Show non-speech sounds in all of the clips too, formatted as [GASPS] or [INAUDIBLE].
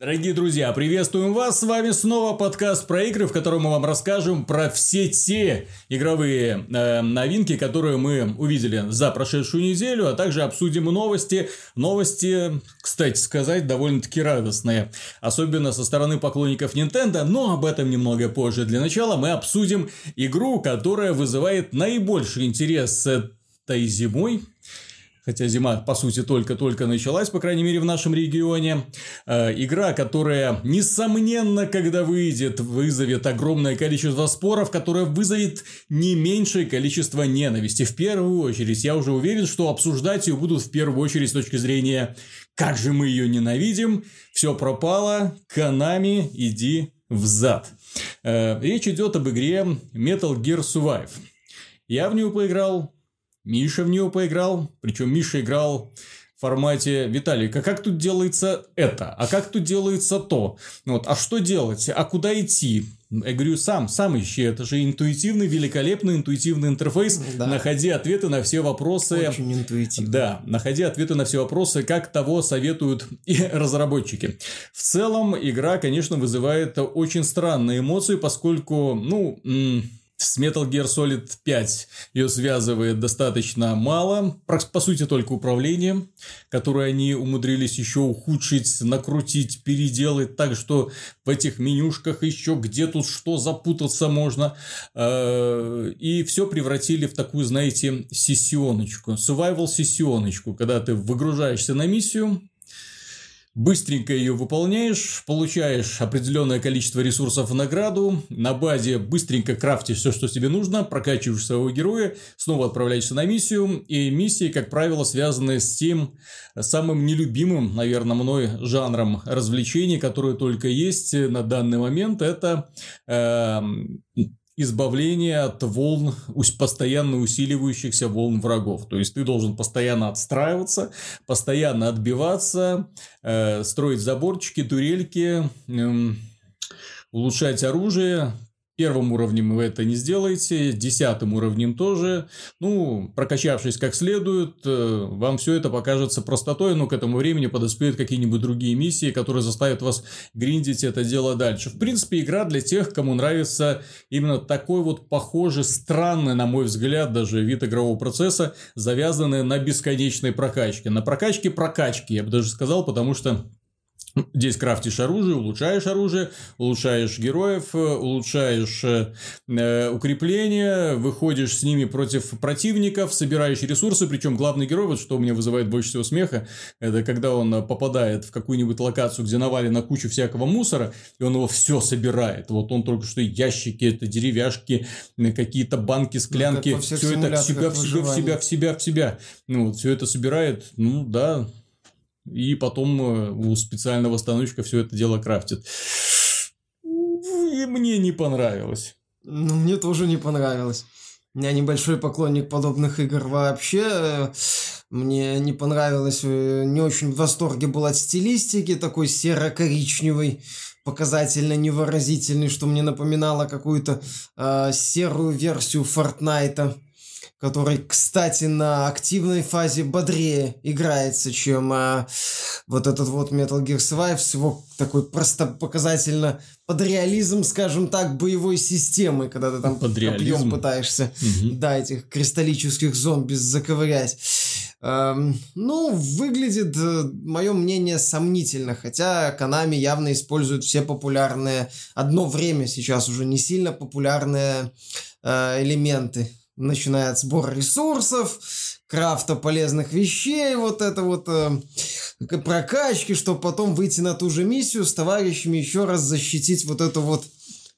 Дорогие друзья, приветствуем вас! С вами снова подкаст про игры, в котором мы вам расскажем про все те игровые э, новинки, которые мы увидели за прошедшую неделю, а также обсудим новости. Новости, кстати сказать, довольно-таки радостные. Особенно со стороны поклонников Nintendo, но об этом немного позже. Для начала мы обсудим игру, которая вызывает наибольший интерес этой зимой хотя зима, по сути, только-только началась, по крайней мере, в нашем регионе. Э, игра, которая, несомненно, когда выйдет, вызовет огромное количество споров, которая вызовет не меньшее количество ненависти. В первую очередь, я уже уверен, что обсуждать ее будут в первую очередь с точки зрения, как же мы ее ненавидим, все пропало, Канами, иди в зад. Э, речь идет об игре Metal Gear Survive. Я в нее поиграл, Миша в него поиграл, причем Миша играл в формате Виталик, а как тут делается это? А как тут делается то? Вот, а что делать? А куда идти? Я говорю, сам, сам ищи. Это же интуитивный, великолепный интуитивный интерфейс. Да. Находи ответы на все вопросы. Очень интуитивно. Да, находи ответы на все вопросы, как того советуют и разработчики. В целом, игра, конечно, вызывает очень странные эмоции, поскольку, ну, с Metal Gear Solid 5 ее связывает достаточно мало, по сути только управление, которое они умудрились еще ухудшить, накрутить, переделать так, что в этих менюшках еще где тут что запутаться можно. Э, и все превратили в такую, знаете, сессионочку, survival сессионочку, когда ты выгружаешься на миссию, быстренько ее выполняешь, получаешь определенное количество ресурсов в награду, на базе быстренько крафтишь все, что тебе нужно, прокачиваешь своего героя, снова отправляешься на миссию, и миссии, как правило, связаны с тем самым нелюбимым, наверное, мной жанром развлечений, которые только есть на данный момент, это э, избавление от волн, постоянно усиливающихся волн врагов. То есть ты должен постоянно отстраиваться, постоянно отбиваться, э, строить заборчики, турельки, э, улучшать оружие, Первым уровнем вы это не сделаете, десятым уровнем тоже. Ну, прокачавшись как следует, э, вам все это покажется простотой, но к этому времени подоспеют какие-нибудь другие миссии, которые заставят вас гриндить это дело дальше. В принципе, игра для тех, кому нравится именно такой вот похожий, странный, на мой взгляд, даже вид игрового процесса, завязанный на бесконечной прокачке. На прокачке прокачки, я бы даже сказал, потому что Здесь крафтишь оружие, улучшаешь оружие, улучшаешь героев, улучшаешь э, э, укрепления, выходишь с ними против противников, собираешь ресурсы. Причем главный герой, вот что у меня вызывает больше всего смеха, это когда он попадает в какую-нибудь локацию, где навалена куча всякого мусора, и он его все собирает. Вот он только что ящики, это деревяшки, какие-то банки, склянки, ну, все это в себя, в себя, в себя, в себя, в себя. Ну, вот, все это собирает, ну да, и потом э, у специального станочка все это дело крафтит. И мне не понравилось. Ну, мне тоже не понравилось. Я небольшой поклонник подобных игр вообще. Мне не понравилось, э, не очень в восторге был от стилистики, такой серо-коричневый, показательно невыразительный, что мне напоминало какую-то э, серую версию Фортнайта который, кстати, на активной фазе бодрее играется, чем а, вот этот вот Metal Gear Survive с его такой просто показательно под реализм, скажем так, боевой системы, когда ты там под копьем пытаешься, угу. да, этих кристаллических зомби заковырять. Эм, ну, выглядит, э, мое мнение, сомнительно, хотя Konami явно использует все популярные, одно время сейчас уже не сильно популярные э, элементы начиная от сбора ресурсов, крафта полезных вещей, вот это вот э, прокачки, чтобы потом выйти на ту же миссию с товарищами еще раз защитить вот эту вот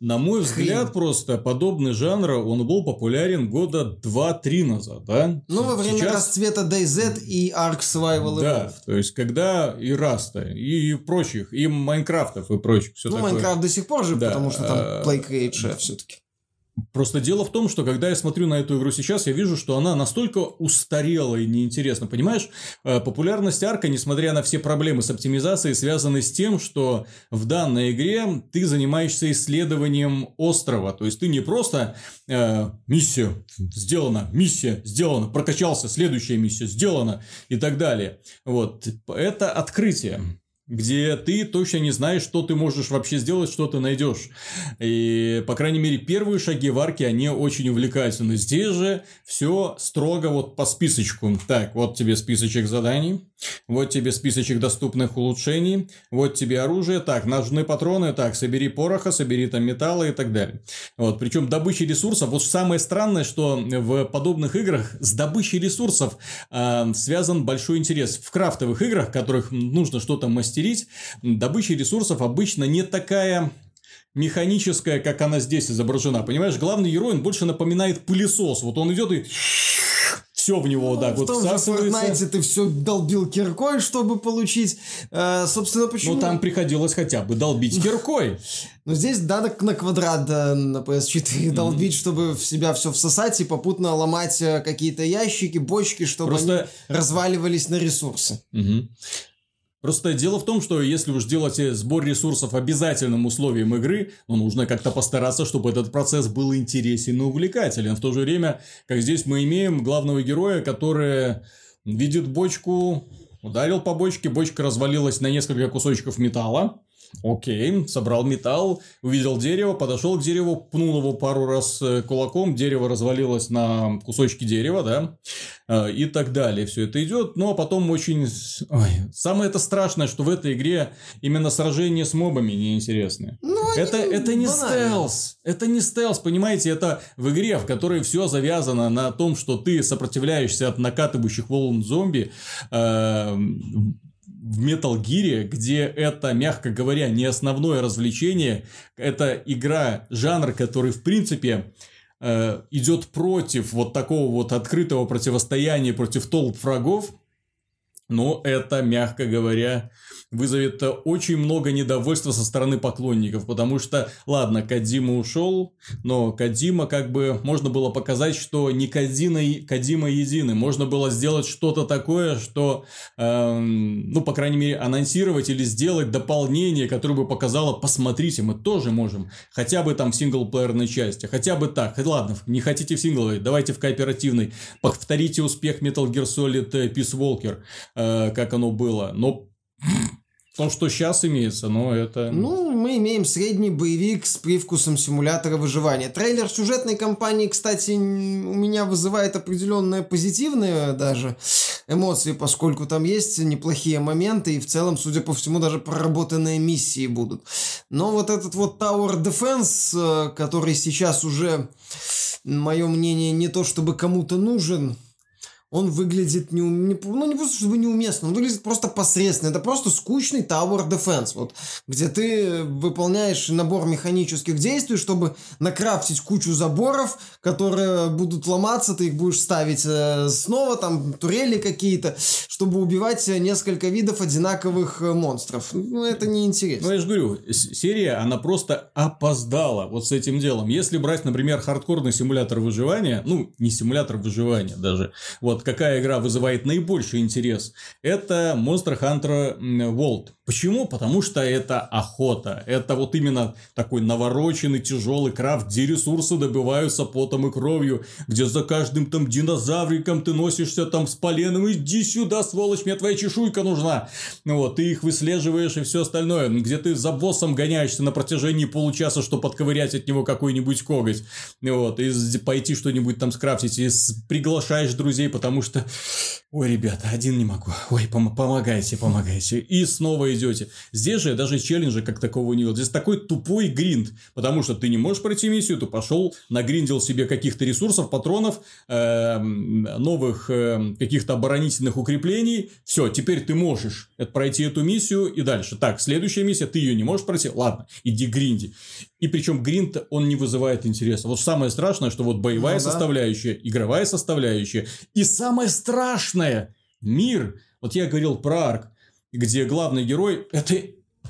на мой взгляд, Хрень. просто подобный жанр, он был популярен года 2-3 назад, да? Ну, во время Сейчас... расцвета DayZ и Ark Survival Да, то есть, когда и Rust а, и прочих, и Minecraft ов, и прочих, все ну, такое. Minecraft до сих пор же, да. потому что там а, Play Create все-таки. Просто дело в том, что когда я смотрю на эту игру сейчас, я вижу, что она настолько устарела и неинтересна. Понимаешь, э, популярность арка, несмотря на все проблемы с оптимизацией, связаны с тем, что в данной игре ты занимаешься исследованием острова. То есть ты не просто э, миссия сделана, миссия сделана, прокачался, следующая миссия сделана и так далее. Вот это открытие. Где ты точно не знаешь, что ты можешь вообще сделать, что ты найдешь. И, по крайней мере, первые шаги в арке, они очень увлекательны. Здесь же все строго вот по списочку. Так, вот тебе списочек заданий, вот тебе списочек доступных улучшений, вот тебе оружие, так, нужны патроны, так, собери пороха, собери там металла и так далее. Вот, причем добыча ресурсов, вот самое странное, что в подобных играх с добычей ресурсов э, связан большой интерес. В крафтовых играх, в которых нужно что-то мастерить, мастерить, добыча ресурсов обычно не такая механическая, как она здесь изображена. Понимаешь, главный герой, он больше напоминает пылесос. Вот он идет и все в него ну, в вот всасывается. ты все долбил киркой, чтобы получить. Э, собственно, почему... Ну, там приходилось хотя бы долбить киркой. [LAUGHS] Но здесь надо на квадрат да, на PS4 долбить, чтобы в себя все всосать и попутно ломать э, какие-то ящики, бочки, чтобы Просто- они разваливались на ресурсы. Мгм. Просто дело в том, что если уж делать сбор ресурсов обязательным условием игры, ну, нужно как-то постараться, чтобы этот процесс был интересен и увлекателен. В то же время, как здесь мы имеем главного героя, который видит бочку, ударил по бочке, бочка развалилась на несколько кусочков металла. Окей, собрал металл, увидел дерево, подошел к дереву, пнул его пару раз э, кулаком, дерево развалилось на кусочки дерева, да, э, и так далее. Все это идет, но потом очень... Ой, самое это страшное, что в этой игре именно сражения с мобами неинтересные. Ну, Это, это не банальные. стелс. Это не стелс, понимаете? Это в игре, в которой все завязано на том, что ты сопротивляешься от накатывающих волн зомби. э, в Metal Gear, где это, мягко говоря, не основное развлечение, это игра, жанр, который, в принципе, э, идет против вот такого вот открытого противостояния против толп врагов, но это, мягко говоря, вызовет э, очень много недовольства со стороны поклонников, потому что, ладно, Кадима ушел, но Кадима как бы можно было показать, что не Кадина, Кадима едины, можно было сделать что-то такое, что, эм, ну, по крайней мере, анонсировать или сделать дополнение, которое бы показало, посмотрите, мы тоже можем, хотя бы там в синглплеерной части, хотя бы так, ладно, не хотите в сингловой, давайте в кооперативной, повторите успех Metal Gear Solid э, Peace Walker, э, как оно было, но то, что сейчас имеется, но это... Ну, мы имеем средний боевик с привкусом симулятора выживания. Трейлер сюжетной кампании, кстати, у меня вызывает определенные позитивные даже эмоции, поскольку там есть неплохие моменты, и в целом, судя по всему, даже проработанные миссии будут. Но вот этот вот Tower Defense, э, который сейчас уже, мое мнение, не то чтобы кому-то нужен, он выглядит не, не- ну не просто чтобы неуместно, он выглядит просто посредственно. Это просто скучный Tower Defense, вот, где ты выполняешь набор механических действий, чтобы накрафтить кучу заборов, которые будут ломаться, ты их будешь ставить э, снова, там турели какие-то, чтобы убивать несколько видов одинаковых э, монстров. Ну, это Ну, неинтересно. я же говорю, серия, она просто опоздала вот с этим делом. Если брать, например, хардкорный симулятор выживания, ну, не симулятор выживания даже, вот какая игра вызывает наибольший интерес, это Monster Hunter World. Почему? Потому что это охота. Это вот именно такой навороченный, тяжелый крафт, где ресурсы добываются потом и кровью, где за каждым там динозавриком ты носишься там с поленом, иди сюда, сволочь, мне твоя чешуйка нужна. Ну Вот, ты их выслеживаешь и все остальное, где ты за боссом гоняешься на протяжении получаса, чтобы подковырять от него какой-нибудь коготь. Вот, и пойти что-нибудь там скрафтить, и приглашаешь друзей, потому что, ой, ребята, один не могу, ой, пом- помогайте, помогайте, и снова идете. Здесь же даже челленджа как такого не было, здесь такой тупой гринд, потому что ты не можешь пройти миссию, ты пошел, нагриндил себе каких-то ресурсов, патронов, эм, новых эм, каких-то оборонительных укреплений, все, теперь ты можешь это- пройти эту миссию и дальше. Так, следующая миссия, ты ее не можешь пройти, ладно, иди гринди. И причем гринд, он не вызывает интереса. Вот самое страшное, что вот боевая Ну да. составляющая, игровая составляющая, и самое страшное, мир. Вот я говорил про арк, где главный герой, это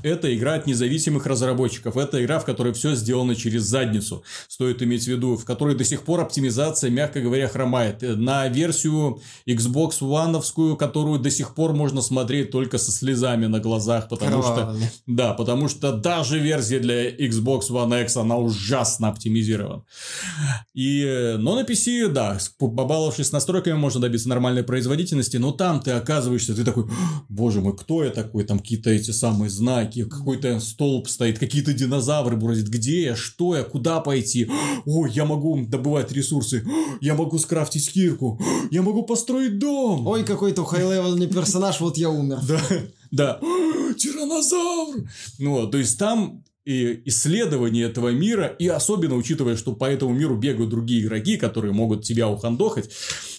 это игра от независимых разработчиков. Это игра, в которой все сделано через задницу. Стоит иметь в виду, в которой до сих пор оптимизация, мягко говоря, хромает. На версию Xbox One, которую до сих пор можно смотреть только со слезами на глазах, потому Кровавыми. что... Да, потому что даже версия для Xbox One X, она ужасно оптимизирована. И, но на PC, да, побаловавшись настройками, можно добиться нормальной производительности, но там ты оказываешься, ты такой, боже мой, кто я такой, там какие-то эти самые знаки, какой-то столб стоит, какие-то динозавры бродят. Где я? Что я? Куда пойти? [GASPS] Ой, я могу добывать ресурсы. [GASPS] Я могу скрафтить кирку. [GASPS] Я могу построить дом. Ой, какой-то хай-левельный персонаж, вот я умер. [LAUGHS] Да, да. Тиранозавр! Ну, то есть там и исследование этого мира, и особенно учитывая, что по этому миру бегают другие игроки, которые могут тебя ухандохать,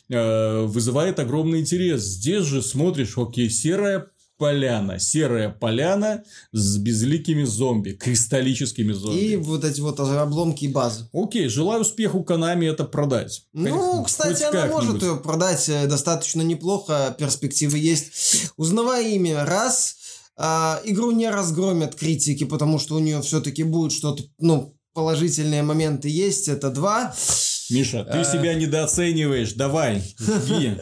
э, вызывает огромный интерес. Здесь же смотришь, окей, серая поляна, серая поляна с безликими зомби, кристаллическими зомби. И вот эти вот обломки базы. Окей, желаю успеху Канами это продать. Ну, Хоть, кстати, она может ее продать э, достаточно неплохо, перспективы есть. Узнавай имя, раз, а, игру не разгромят критики, потому что у нее все-таки будет что-то, ну, положительные моменты есть, это два. Миша, ты а... себя недооцениваешь, давай, жги. [LAUGHS]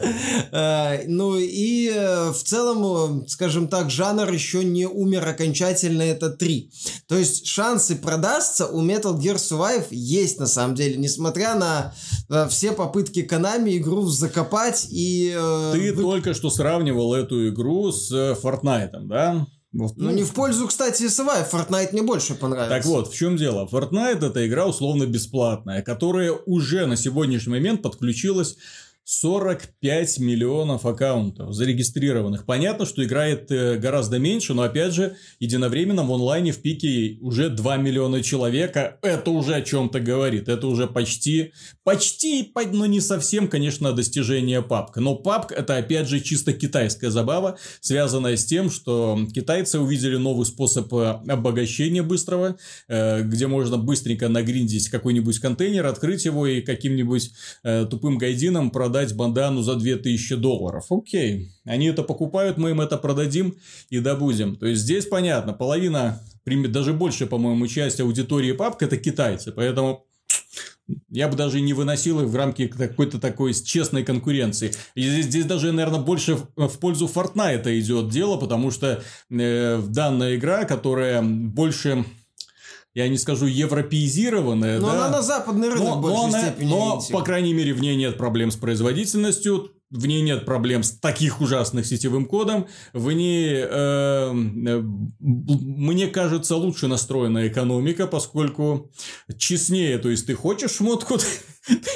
А, ну и э, в целом, скажем так, жанр еще не умер окончательно, это 3. То есть шансы продастся у Metal Gear Survive есть на самом деле, несмотря на э, все попытки Konami игру закопать и... Э, ты только что сравнивал эту игру с Fortnite, да? Ну, ну, не в пользу, кстати, СВ, Fortnite мне больше понравился. Так вот, в чем дело? Fortnite это игра условно бесплатная, которая уже на сегодняшний момент подключилась 45 миллионов аккаунтов зарегистрированных. Понятно, что играет э, гораздо меньше, но опять же, единовременно в онлайне в пике уже 2 миллиона человека. Это уже о чем-то говорит. Это уже почти, почти, но не совсем, конечно, достижение PUBG. Но PUBG это опять же чисто китайская забава, связанная с тем, что китайцы увидели новый способ э, обогащения быстрого, э, где можно быстренько нагриндить какой-нибудь контейнер, открыть его и каким-нибудь тупым гайдином продать продать бандану за 2000 долларов. Окей, они это покупают, мы им это продадим и добудем. То есть, здесь понятно, половина, даже больше, по-моему, часть аудитории папка это китайцы, поэтому я бы даже не выносил их в рамки какой-то такой честной конкуренции. И здесь, здесь даже, наверное, больше в, в пользу Fortnite идет дело, потому что э, данная игра, которая больше я не скажу европеизированная, но да. она на западный рынок но, в большей но степени. Но, по крайней мере, в ней нет проблем с производительностью, в ней нет проблем с таких ужасных сетевым кодом, в ней, э, э, мне кажется, лучше настроена экономика, поскольку честнее, то есть ты хочешь шмотку, [LAUGHS]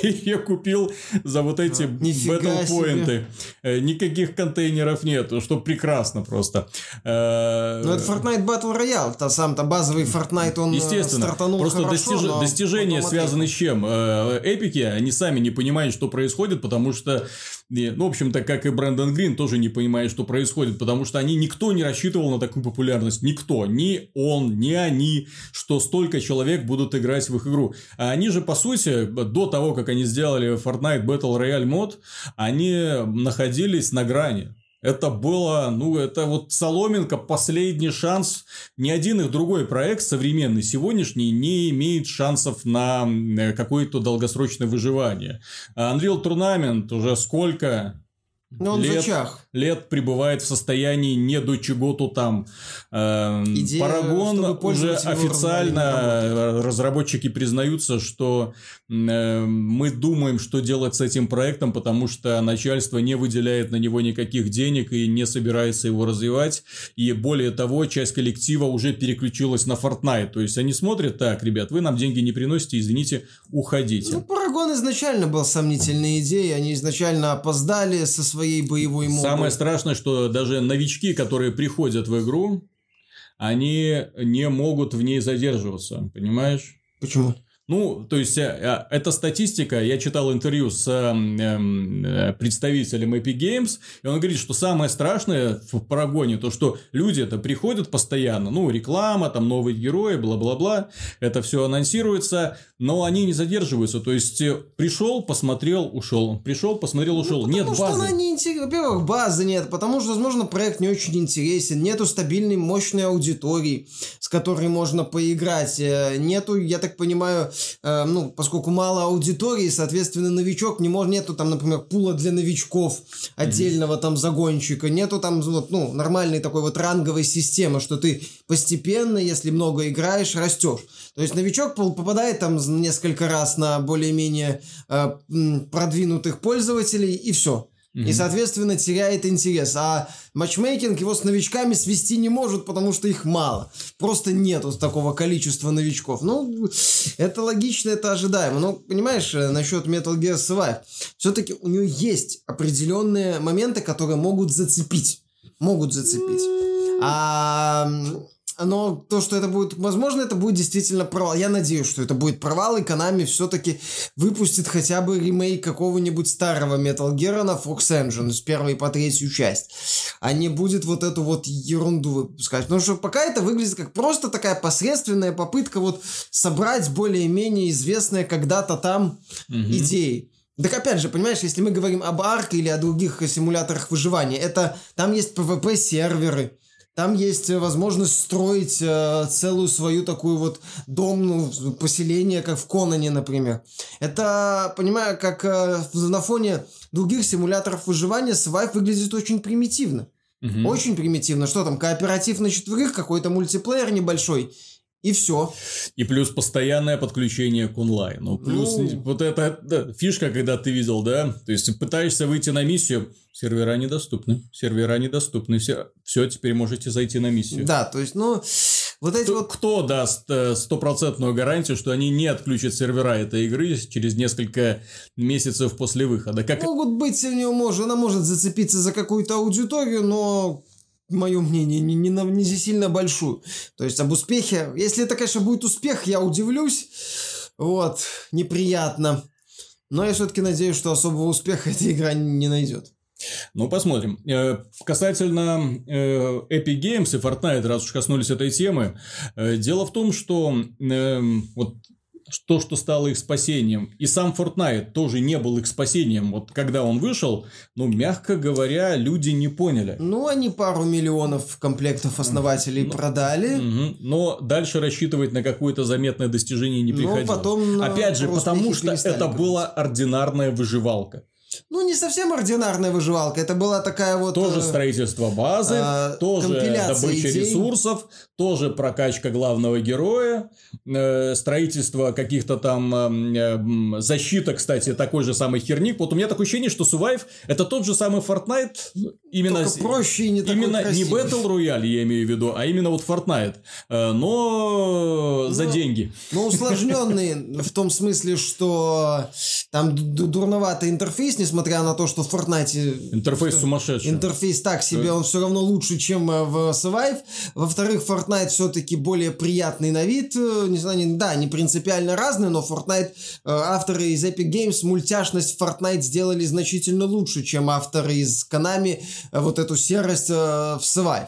[LAUGHS] ее купил за вот эти battle поинты. Э, никаких контейнеров нету, что прекрасно просто. Э, ну, это Fortnite Battle Royale, то сам-то базовый Fortnite, он э, Естественно, стартанул просто хорошо, достиж... но достижения связаны с чем? Эпики, они сами не понимают, что происходит, потому что ну, в общем-то, как и Брэндон Грин тоже не понимает, что происходит, потому что они, никто не рассчитывал на такую популярность. Никто. Ни он, ни они, что столько человек будут играть в их игру. А они же, по сути, до того, как они сделали Fortnite Battle Royale мод, они находились на грани. Это было, ну, это вот соломинка, последний шанс. Ни один их другой проект современный, сегодняшний, не имеет шансов на э, какое-то долгосрочное выживание. Unreal Tournament уже сколько? Но он лет, зачах. лет пребывает в состоянии не до чего-то там. Э, Идея, Парагон уже официально разработчики признаются, что э, мы думаем, что делать с этим проектом, потому что начальство не выделяет на него никаких денег и не собирается его развивать. И более того, часть коллектива уже переключилась на Fortnite. То есть они смотрят, так, ребят, вы нам деньги не приносите, извините, уходите. Ну, Парагон изначально был сомнительной идеей, они изначально опоздали со своей своей боевой модой. Самое страшное, что даже новички, которые приходят в игру, они не могут в ней задерживаться, понимаешь? Почему? Ну, то есть, э, эта статистика, я читал интервью с эм, э, представителем Epic Games, и он говорит, что самое страшное в Парагоне, то, что люди это приходят постоянно, ну, реклама, там, новые герои, бла-бла-бла, это все анонсируется, но они не задерживаются. То есть э, пришел, посмотрел, ушел. Пришел, посмотрел, ушел. Ну, нет базы. Что она не интерес... Во-первых, базы нет, потому что, возможно, проект не очень интересен. Нету стабильной, мощной аудитории, с которой можно поиграть. Э, нету, я так понимаю, э, ну, поскольку мало аудитории, соответственно, новичок не может, нету там, например, пула для новичков отдельного mm-hmm. там загонщика, нету там вот, ну, нормальной такой вот ранговой системы, что ты постепенно, если много играешь, растешь. То есть новичок попадает там несколько раз на более-менее э, продвинутых пользователей и все. Mm-hmm. И, соответственно, теряет интерес. А матчмейкинг его с новичками свести не может, потому что их мало. Просто нету такого количества новичков. Ну, это логично, это ожидаемо. Но, понимаешь, э, насчет Metal Gear Survive, все-таки у нее есть определенные моменты, которые могут зацепить. Могут зацепить. А но то, что это будет, возможно, это будет действительно провал. Я надеюсь, что это будет провал, и Konami все-таки выпустит хотя бы ремейк какого-нибудь старого Metal Gear на Fox Engine с первой по третью часть, а не будет вот эту вот ерунду выпускать. Потому что пока это выглядит как просто такая посредственная попытка вот собрать более-менее известные когда-то там угу. идеи. Так опять же, понимаешь, если мы говорим об Арк или о других симуляторах выживания, это там есть PvP-серверы, там есть э, возможность строить э, целую свою такую вот дом, ну, поселение, как в Конане, например. Это, понимаю, как э, на фоне других симуляторов выживания Survive выглядит очень примитивно. Угу. Очень примитивно. Что там, кооператив на четверых, какой-то мультиплеер небольшой и все. И плюс постоянное подключение к онлайну. Плюс ну... вот эта да, фишка, когда ты видел, да, то есть пытаешься выйти на миссию, сервера недоступны, сервера недоступны, все, все теперь можете зайти на миссию. Да, то есть, ну, вот эти кто, вот... Кто даст э, стопроцентную гарантию, что они не отключат сервера этой игры через несколько месяцев после выхода? Как... Могут быть, у него может, она может зацепиться за какую-то аудиторию, но мое мнение, не, не, не сильно большую. То есть об успехе, если это, конечно, будет успех, я удивлюсь. Вот, неприятно. Но я все-таки надеюсь, что особого успеха [LAUGHS] эта игра не найдет. Ну, посмотрим. Э, касательно э, Epic Games и Fortnite, раз уж коснулись этой темы, э, дело в том, что вот то, что стало их спасением. И сам Fortnite тоже не был их спасением. Вот когда он вышел, ну, мягко говоря, люди не поняли. Ну, они пару миллионов комплектов основателей ну, продали. Угу. Но дальше рассчитывать на какое-то заметное достижение не приходилось. Но потом Опять же, потому что это была ординарная выживалка ну, не совсем ординарная выживалка. Это была такая вот... Тоже э, строительство базы, э, тоже добыча идей. ресурсов, тоже прокачка главного героя, э, строительство каких-то там э, э, защита, кстати, такой же самый херник. Вот у меня такое ощущение, что Survive это тот же самый Fortnite, именно... Только проще и не такой Именно красивый. не Battle Royale, я имею в виду, а именно вот Fortnite. Э, но за ну, деньги. Но усложненный в том смысле, что там дурноватый интерфейс, несмотря на то, что в Fortnite... Интерфейс сумасшедший. Интерфейс так себе, он все равно лучше, чем э, в Survive. Во-вторых, Fortnite все-таки более приятный на вид. Э, не знаю, не, да, не принципиально разный, но Fortnite, э, авторы из Epic Games мультяшность Fortnite сделали значительно лучше, чем авторы из Konami вот эту серость в Survive.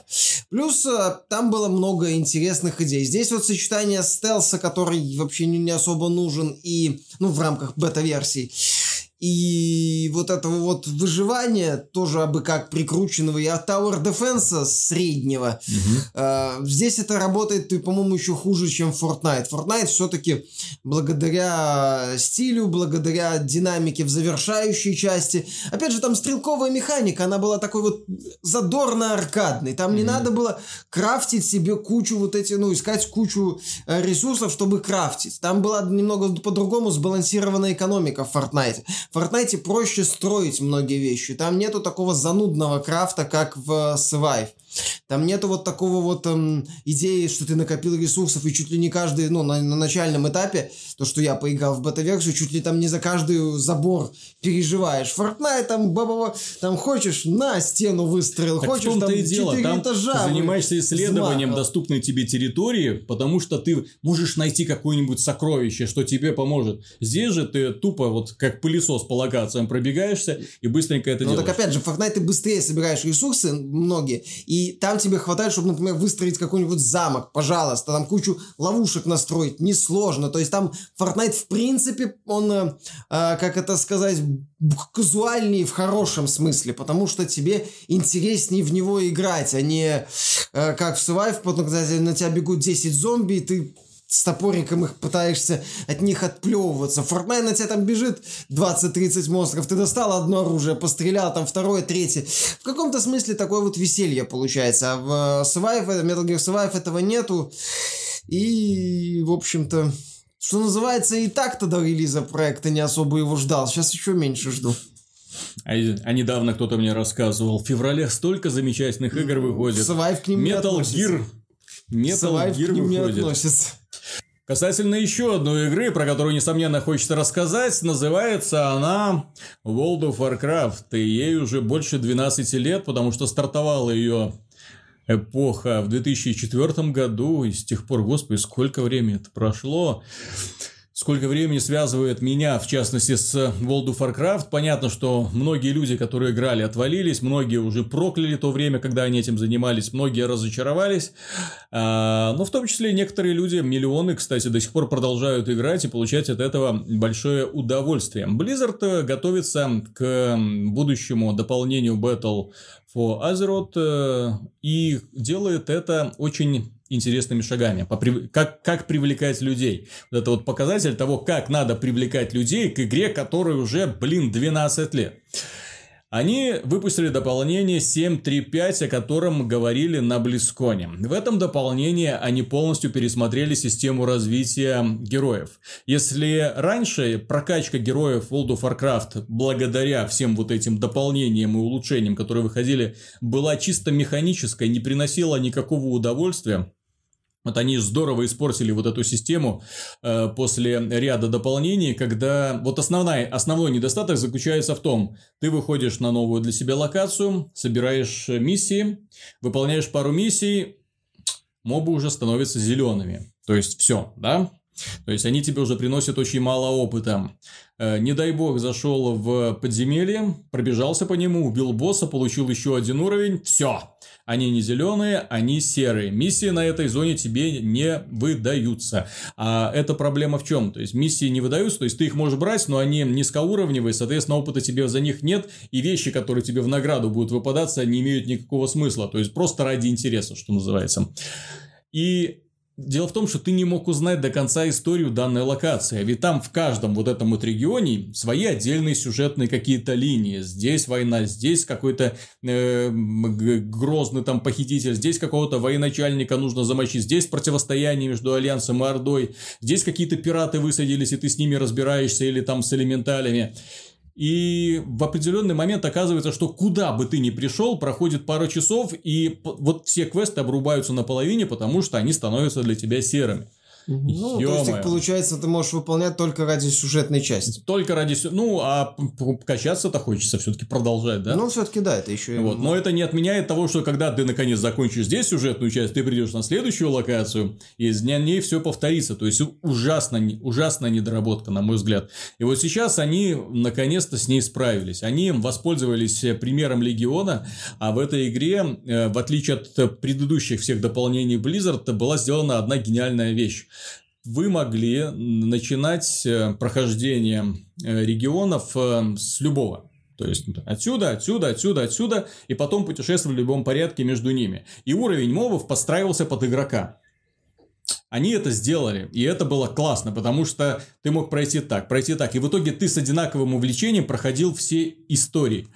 Плюс там было много интересных идей. Здесь вот сочетание стелса, который вообще не особо нужен, и, ну, в рамках бета-версии, и вот этого вот выживания, тоже абы как прикрученного, и от Tower Defense среднего, угу. э, здесь это работает, по-моему, еще хуже, чем Fortnite. Fortnite все-таки благодаря стилю, благодаря динамике в завершающей части, опять же, там стрелковая механика, она была такой вот задорно-аркадной. Там угу. не надо было крафтить себе кучу вот эти, ну, искать кучу э, ресурсов, чтобы крафтить. Там была немного по-другому сбалансированная экономика в Fortnite. В Fortnite проще строить многие вещи. Там нету такого занудного крафта, как в Survive. Там нету вот такого вот эм, идеи, что ты накопил ресурсов, и чуть ли не каждый, ну, на, на начальном этапе, то, что я поиграл в бета-версию, чуть ли там не за каждый забор переживаешь. Fortnite там, баба, там хочешь, на стену выстрелил, так хочешь, там и дело. там этажа. Ты занимаешься исследованием взмахал. доступной тебе территории, потому что ты можешь найти какое-нибудь сокровище, что тебе поможет. Здесь же ты тупо вот как пылесос по локациям пробегаешься и быстренько это ну, делаешь. так опять же, в Fortnite ты быстрее собираешь ресурсы, многие, и И там тебе хватает, чтобы, например, выстроить какой-нибудь замок, пожалуйста, там кучу ловушек настроить, несложно. То есть там Fortnite, в принципе, он, э, э, как это сказать, казуальнее в хорошем смысле, потому что тебе интереснее в него играть, а не э, как в Survive, потом, когда на тебя бегут 10 зомби, и ты с топориком их пытаешься от них отплевываться. Fortnite на тебя там бежит 20-30 монстров, ты достал одно оружие, пострелял, там второе, третье. В каком-то смысле такое вот веселье получается. А в Survive, Metal Gear Survive этого нету. И, в общем-то, что называется, и так-то до релиза проекта не особо его ждал. Сейчас еще меньше жду. А, а недавно кто-то мне рассказывал, в феврале столько замечательных игр выходит. Survive к ним Metal не Gear. Metal Survive Gear к ним не выходит. относится. Касательно еще одной игры, про которую, несомненно, хочется рассказать, называется она World of Warcraft, и ей уже больше 12 лет, потому что стартовала ее эпоха в 2004 году, и с тех пор, господи, сколько времени это прошло сколько времени связывает меня, в частности, с World of Warcraft. Понятно, что многие люди, которые играли, отвалились, многие уже прокляли то время, когда они этим занимались, многие разочаровались. А, но в том числе некоторые люди, миллионы, кстати, до сих пор продолжают играть и получать от этого большое удовольствие. Blizzard готовится к будущему дополнению Battle for Azeroth э, и делает это очень интересными шагами. Как, как привлекать людей. Вот это вот показатель того, как надо привлекать людей к игре, которой уже, блин, 12 лет. Они выпустили дополнение 7.3.5, о котором говорили на Близконе. В этом дополнении они полностью пересмотрели систему развития героев. Если раньше прокачка героев World of Warcraft, благодаря всем вот этим дополнениям и улучшениям, которые выходили, была чисто механической, не приносила никакого удовольствия, вот они здорово испортили вот эту систему э, после ряда дополнений, когда вот основная, основной недостаток заключается в том, ты выходишь на новую для себя локацию, собираешь миссии, выполняешь пару миссий, мобы уже становятся зелеными. То есть все, да? То есть они тебе уже приносят очень мало опыта. Э, не дай бог зашел в подземелье, пробежался по нему, убил босса, получил еще один уровень, все. Они не зеленые, они серые. Миссии на этой зоне тебе не выдаются. А эта проблема в чем? То есть миссии не выдаются, то есть ты их можешь брать, но они низкоуровневые, соответственно, опыта тебе за них нет, и вещи, которые тебе в награду будут выпадаться, не имеют никакого смысла. То есть просто ради интереса, что называется. И Дело в том, что ты не мог узнать до конца историю данной локации, ведь там в каждом вот этом вот регионе свои отдельные сюжетные какие-то линии. Здесь война, здесь какой-то э, грозный там похититель, здесь какого-то военачальника нужно замочить, здесь противостояние между Альянсом и Ордой, здесь какие-то пираты высадились, и ты с ними разбираешься, или там с элементалями. И в определенный момент оказывается, что куда бы ты ни пришел, проходит пара часов, и вот все квесты обрубаются наполовине, потому что они становятся для тебя серыми. Ну, Ё-моё. то есть, получается, ты можешь выполнять только ради сюжетной части. Только ради... Ну, а качаться-то хочется все-таки продолжать, да? Ну, все-таки да, это еще... Вот. Но это не отменяет того, что когда ты наконец закончишь здесь сюжетную часть, ты придешь на следующую локацию, и с дня ней все повторится. То есть, ужасно, ужасная недоработка, на мой взгляд. И вот сейчас они наконец-то с ней справились. Они воспользовались примером Легиона, а в этой игре, э, в отличие от предыдущих всех дополнений Blizzard, была сделана одна гениальная вещь вы могли начинать э, прохождение э, регионов э, с любого. То есть отсюда, отсюда, отсюда, отсюда, и потом путешествовали в любом порядке между ними. И уровень мобов подстраивался под игрока. Они это сделали, и это было классно, потому что ты мог пройти так, пройти так, и в итоге ты с одинаковым увлечением проходил все истории.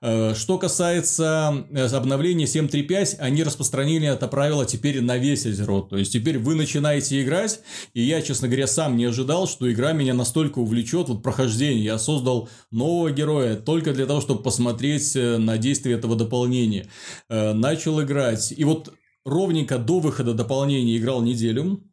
Э, что касается э, обновления 7.3.5, они распространили это правило теперь на весь Азерот. То есть, теперь вы начинаете играть, и я, честно говоря, сам не ожидал, что игра меня настолько увлечет вот прохождение. Я создал нового героя только для того, чтобы посмотреть э, на действие этого дополнения. Начал играть, и вот ровненько до выхода дополнения играл неделю.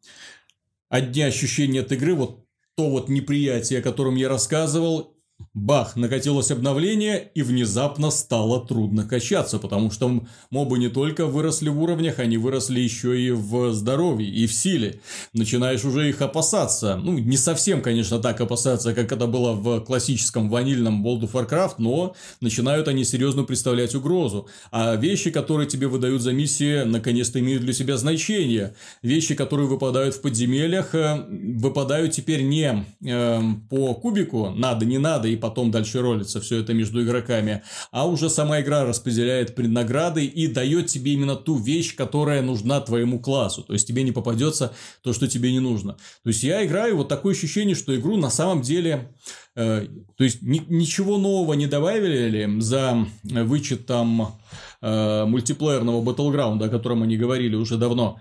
Одни ощущения от игры, вот то вот неприятие, о котором я рассказывал, бах, накатилось обновление, и внезапно стало трудно качаться, потому что мобы не только выросли в уровнях, они выросли еще и в здоровье, и в силе. Начинаешь уже их опасаться. Ну, не совсем, конечно, так опасаться, как это было в классическом ванильном World of Warcraft, но начинают они серьезно представлять угрозу. А вещи, которые тебе выдают за миссии, наконец-то имеют для себя значение. Вещи, которые выпадают в подземельях, э, выпадают теперь не э, по кубику, надо, не надо, и потом дальше ролится все это между игроками, а уже сама игра распределяет преднаграды и дает тебе именно ту вещь, которая нужна твоему классу. То есть тебе не попадется то, что тебе не нужно. То есть я играю, вот такое ощущение, что игру на самом деле э, то есть ни, ничего нового не добавили за вычетом э, мультиплеерного батлграунда, о котором они говорили уже давно.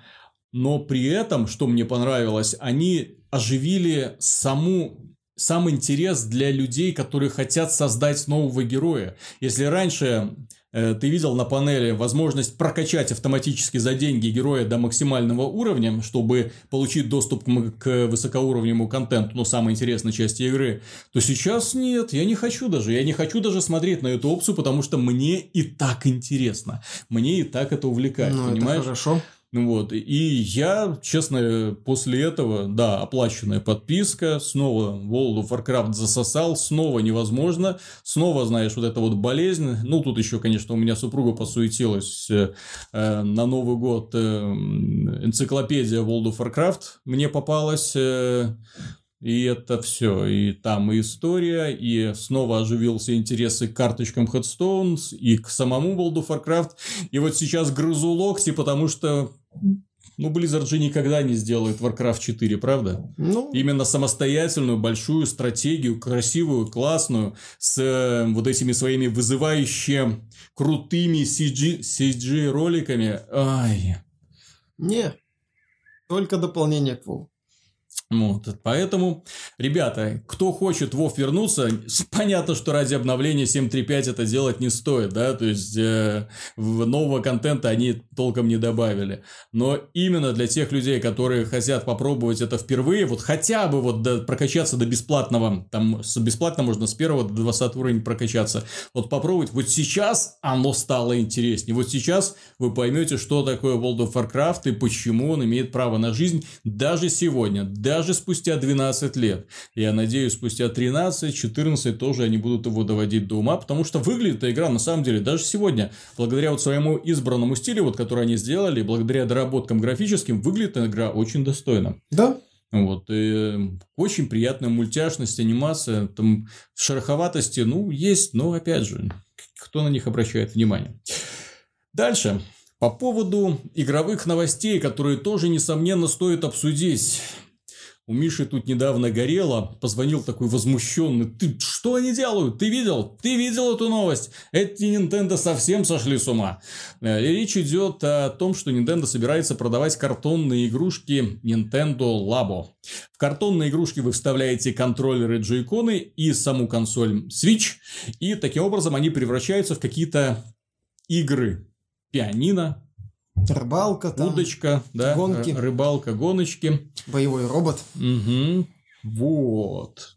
Но при этом, что мне понравилось, они оживили саму сам интерес для людей, которые хотят создать нового героя. Если раньше э, ты видел на панели возможность прокачать автоматически за деньги героя до максимального уровня, чтобы получить доступ к высокоуровневому контенту, ну, самой интересной части игры, то сейчас нет, я не хочу даже. Я не хочу даже смотреть на эту опцию, потому что мне и так интересно. Мне и так это увлекает, ну, понимаешь? Это хорошо. Вот. И я, честно, после этого, да, оплаченная подписка, снова World of Warcraft засосал, снова невозможно, снова, знаешь, вот эта вот болезнь. Ну, тут еще, конечно, у меня супруга посуетилась э, на Новый год. Э, энциклопедия World of Warcraft мне попалась. Э, и это все. И там и история, и снова оживился интерес и к карточкам Headstone, и к самому World of Warcraft. И вот сейчас грызу локти, потому что ну, Blizzard же никогда не сделает Warcraft 4, правда? Ну... Именно самостоятельную, большую стратегию, красивую, классную, с э, вот этими своими вызывающими крутыми CG, CG роликами. Ай. Не, только дополнение к WoW. Вот, поэтому, ребята, кто хочет в Вов вернуться, понятно, что ради обновления 7.3.5 это делать не стоит, да, то есть э, нового контента они толком не добавили. Но именно для тех людей, которые хотят попробовать это впервые, вот хотя бы вот до, прокачаться до бесплатного, там с бесплатно можно с первого до 20 уровня прокачаться, вот попробовать, вот сейчас оно стало интереснее, вот сейчас вы поймете, что такое World of Warcraft и почему он имеет право на жизнь даже сегодня, даже спустя 12 лет. Я надеюсь, спустя 13-14 тоже они будут его доводить до ума, потому что выглядит эта игра на самом деле даже сегодня, благодаря вот своему избранному стилю, вот, который они сделали, благодаря доработкам графическим, выглядит эта игра очень достойно. Да, вот, и очень приятная мультяшность, анимация, там шероховатости, ну, есть, но опять же, кто на них обращает внимание. Дальше. По поводу игровых новостей, которые тоже, несомненно, стоит обсудить. У Миши тут недавно горело, позвонил такой возмущенный. Ты что они делают? Ты видел? Ты видел эту новость? Эти Nintendo совсем сошли с ума. Э, речь идет о том, что Nintendo собирается продавать картонные игрушки Nintendo Labo. В картонные игрушки вы вставляете контроллеры джойконы и саму консоль Switch. И таким образом они превращаются в какие-то игры. Пианино, Рыбалка там. Удочка, да. Гонки. Рыбалка, гоночки. Боевой робот. Угу. Вот.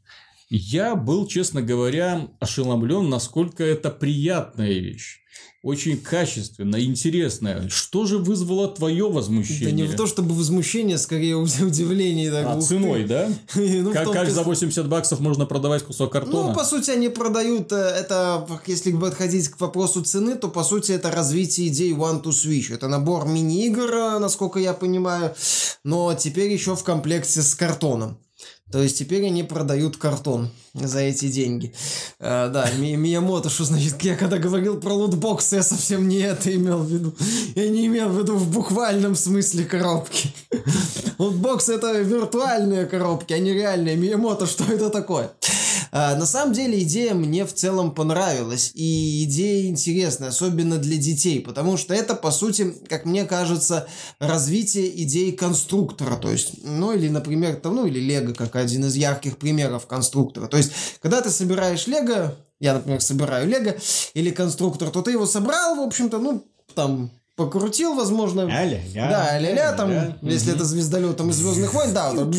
Я был, честно говоря, ошеломлен, насколько это приятная вещь очень качественная, интересная. Что же вызвало твое возмущение? Да не в то, чтобы возмущение, скорее [LAUGHS] удивление. Так, а ценой, да? [LAUGHS] ну, как, том, как за 80 баксов можно продавать кусок картона? Ну, по сути, они продают, э, это, если подходить к вопросу цены, то, по сути, это развитие идей One to Switch. Это набор мини-игр, э, насколько я понимаю, но теперь еще в комплекте с картоном. То есть теперь они продают картон за эти деньги. А, да, Ми Миямото, что значит, я когда говорил про лутбоксы, я совсем не это имел в виду. Я не имел в виду в буквальном смысле коробки. Лутбоксы это виртуальные коробки, а не реальные. Миямото, что это такое? А, на самом деле идея мне в целом понравилась, и идея интересная, особенно для детей, потому что это, по сути, как мне кажется, развитие идей конструктора, то есть, ну или, например, там, ну или Лего, как один из ярких примеров конструктора. То есть, когда ты собираешь Лего, я, например, собираю Лего или конструктор, то ты его собрал, в общем-то, ну, там, покрутил, возможно. А-ля-ля. Да, а-ля-ля, там, а-ля-ля. если это звездолетом из Звездных войн, да, там,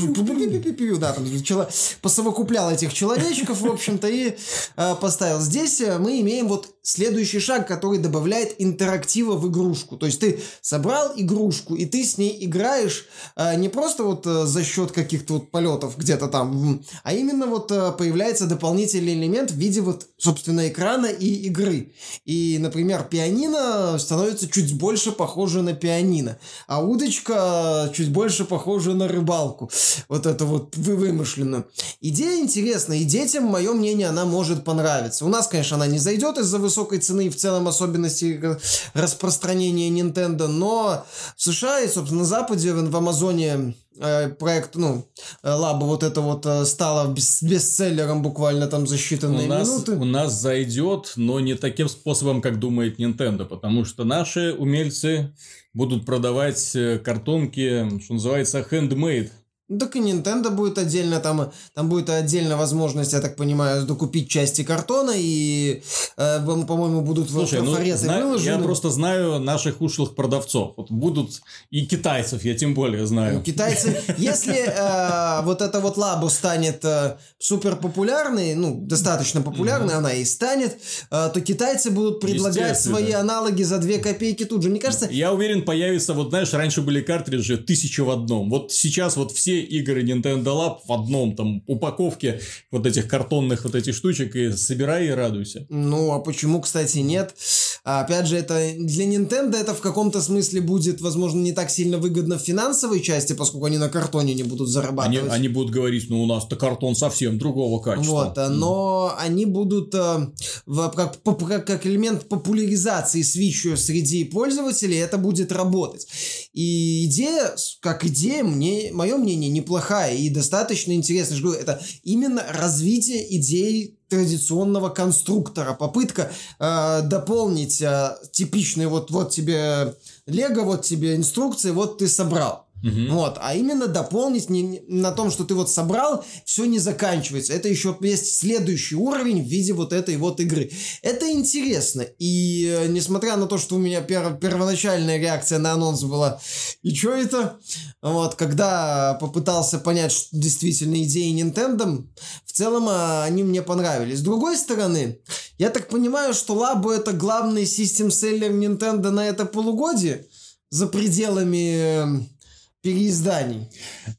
да, там чело- посовокуплял этих человечков, в общем-то, и э, поставил. Здесь э, мы имеем вот следующий шаг, который добавляет интерактива в игрушку. То есть ты собрал игрушку, и ты с ней играешь э, не просто вот э, за счет каких-то вот полетов где-то там, а именно вот э, появляется дополнительный элемент в виде вот, собственно, экрана и игры. И, например, пианино становится чуть больше похоже на пианино, а удочка чуть больше похожа на рыбалку. Вот это вот вы вымышленно. Идея интересная, и детям, мое мнение, она может понравиться. У нас, конечно, она не зайдет из-за высокой цены и в целом особенностей э, распространения Nintendo, но в США и, собственно, на Западе, в в Амазоне э, проект, ну, э, Лаба вот это вот стало бес- бестселлером буквально там за считанные У нас, минуты. у нас зайдет, но не таким способом, как думает Nintendo, потому что наши умельцы будут продавать картонки, что называется, handmade. Ну, Так и Nintendo будет отдельно, там, там будет отдельно возможность, я так понимаю, докупить части картона, и, э, по-моему, будут Слушай, ну, зна- выложены. я просто знаю наших ушлых продавцов. Вот будут и китайцев, я тем более Ну, знаю. Китайцы, если э, вот эта вот лабу станет э, супер популярной, ну, достаточно популярной, она и станет, э, то китайцы будут предлагать свои аналоги за 2 копейки тут же. Мне кажется, Я уверен, появится, вот знаешь, раньше были картриджи тысяча в одном. Вот сейчас вот все игры Nintendo Lab в одном там упаковке вот этих картонных вот этих штучек и собирай и радуйся. Ну, а почему, кстати, нет? А, опять же, это для Nintendo это в каком-то смысле будет, возможно, не так сильно выгодно в финансовой части, поскольку они на картоне не будут Они, зарабатывать. они будут говорить, ну у нас-то картон совсем другого качества. Вот, а, но они будут э, в- как, как, как элемент популяризации Switch среди пользователей, это будет работать. И идея, как идея, мне, мое мнение, неплохая и достаточно интересная. Я же говорю, это именно развитие идей традиционного конструктора, попытка э, дополнить э, типичный вот вот тебе Лего, вот тебе инструкции, вот ты собрал. Мгм. Вот, а именно дополнить не, на том, что ты вот собрал, все не заканчивается. Это еще есть следующий уровень в виде вот этой вот игры. Это интересно. И э, несмотря на то, что у меня пер- первоначальная реакция на анонс была «И что это?», вот, когда попытался понять что действительно идеи Nintendo, в целом а, они мне понравились. С другой стороны, я так понимаю, что Labo это главный систем-селлер Nintendo на это полугодие за пределами э, переизданий.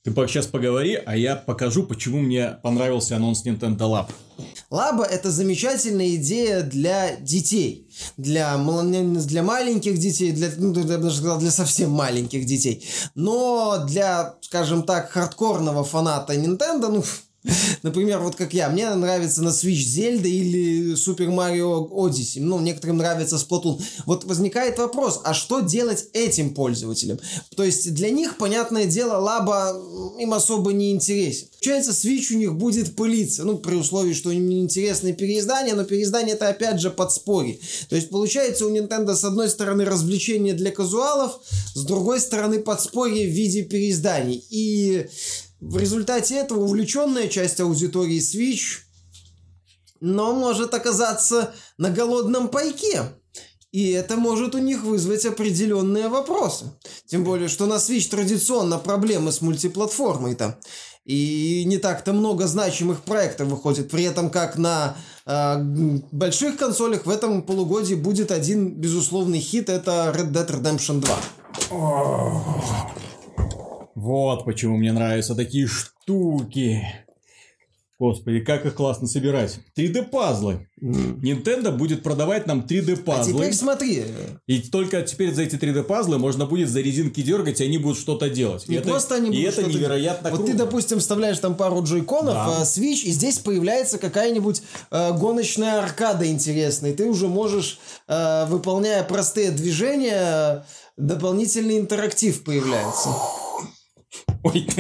Ты сейчас поговори, а я покажу, почему мне понравился анонс Nintendo Lab. Лаба – это замечательная идея для детей, для, для маленьких детей, для, ну, я бы даже сказал, для совсем маленьких детей. Но для, скажем так, хардкорного фаната Nintendo, ну, [LAUGHS] Например, вот как я, мне нравится на Switch Зельда или Super Mario Odyssey, ну, некоторым нравится Splatoon. Вот возникает вопрос, а что делать этим пользователям? То есть для них, понятное дело, лаба им особо не интересен. Получается, Switch у них будет пылиться, ну, при условии, что им не интересны переиздания, но переиздание это опять же подспорье. То есть получается у Nintendo с одной стороны развлечение для казуалов, с другой стороны подспорье в виде переизданий. И в результате этого увлеченная часть аудитории Switch, но может оказаться на голодном пайке. И это может у них вызвать определенные вопросы. Тем более, что на Switch традиционно проблемы с мультиплатформой там. И не так-то много значимых проектов выходит. При этом, как на э, больших консолях в этом полугодии будет один безусловный хит, это Red Dead Redemption 2. Вот почему мне нравятся такие штуки. Господи, как их классно собирать. 3D-пазлы. Nintendo будет продавать нам 3D-пазлы. А теперь смотри, И только теперь за эти 3D-пазлы можно будет за резинки дергать, и они будут что-то делать. Не и это, просто они и будут это невероятно Вот круто. ты, допустим, вставляешь там пару джойконов, Да. э, Switch, и здесь появляется какая-нибудь э, гоночная аркада интересная. И ты уже можешь, э, выполняя простые движения, дополнительный интерактив появляется. Ой. [LAUGHS]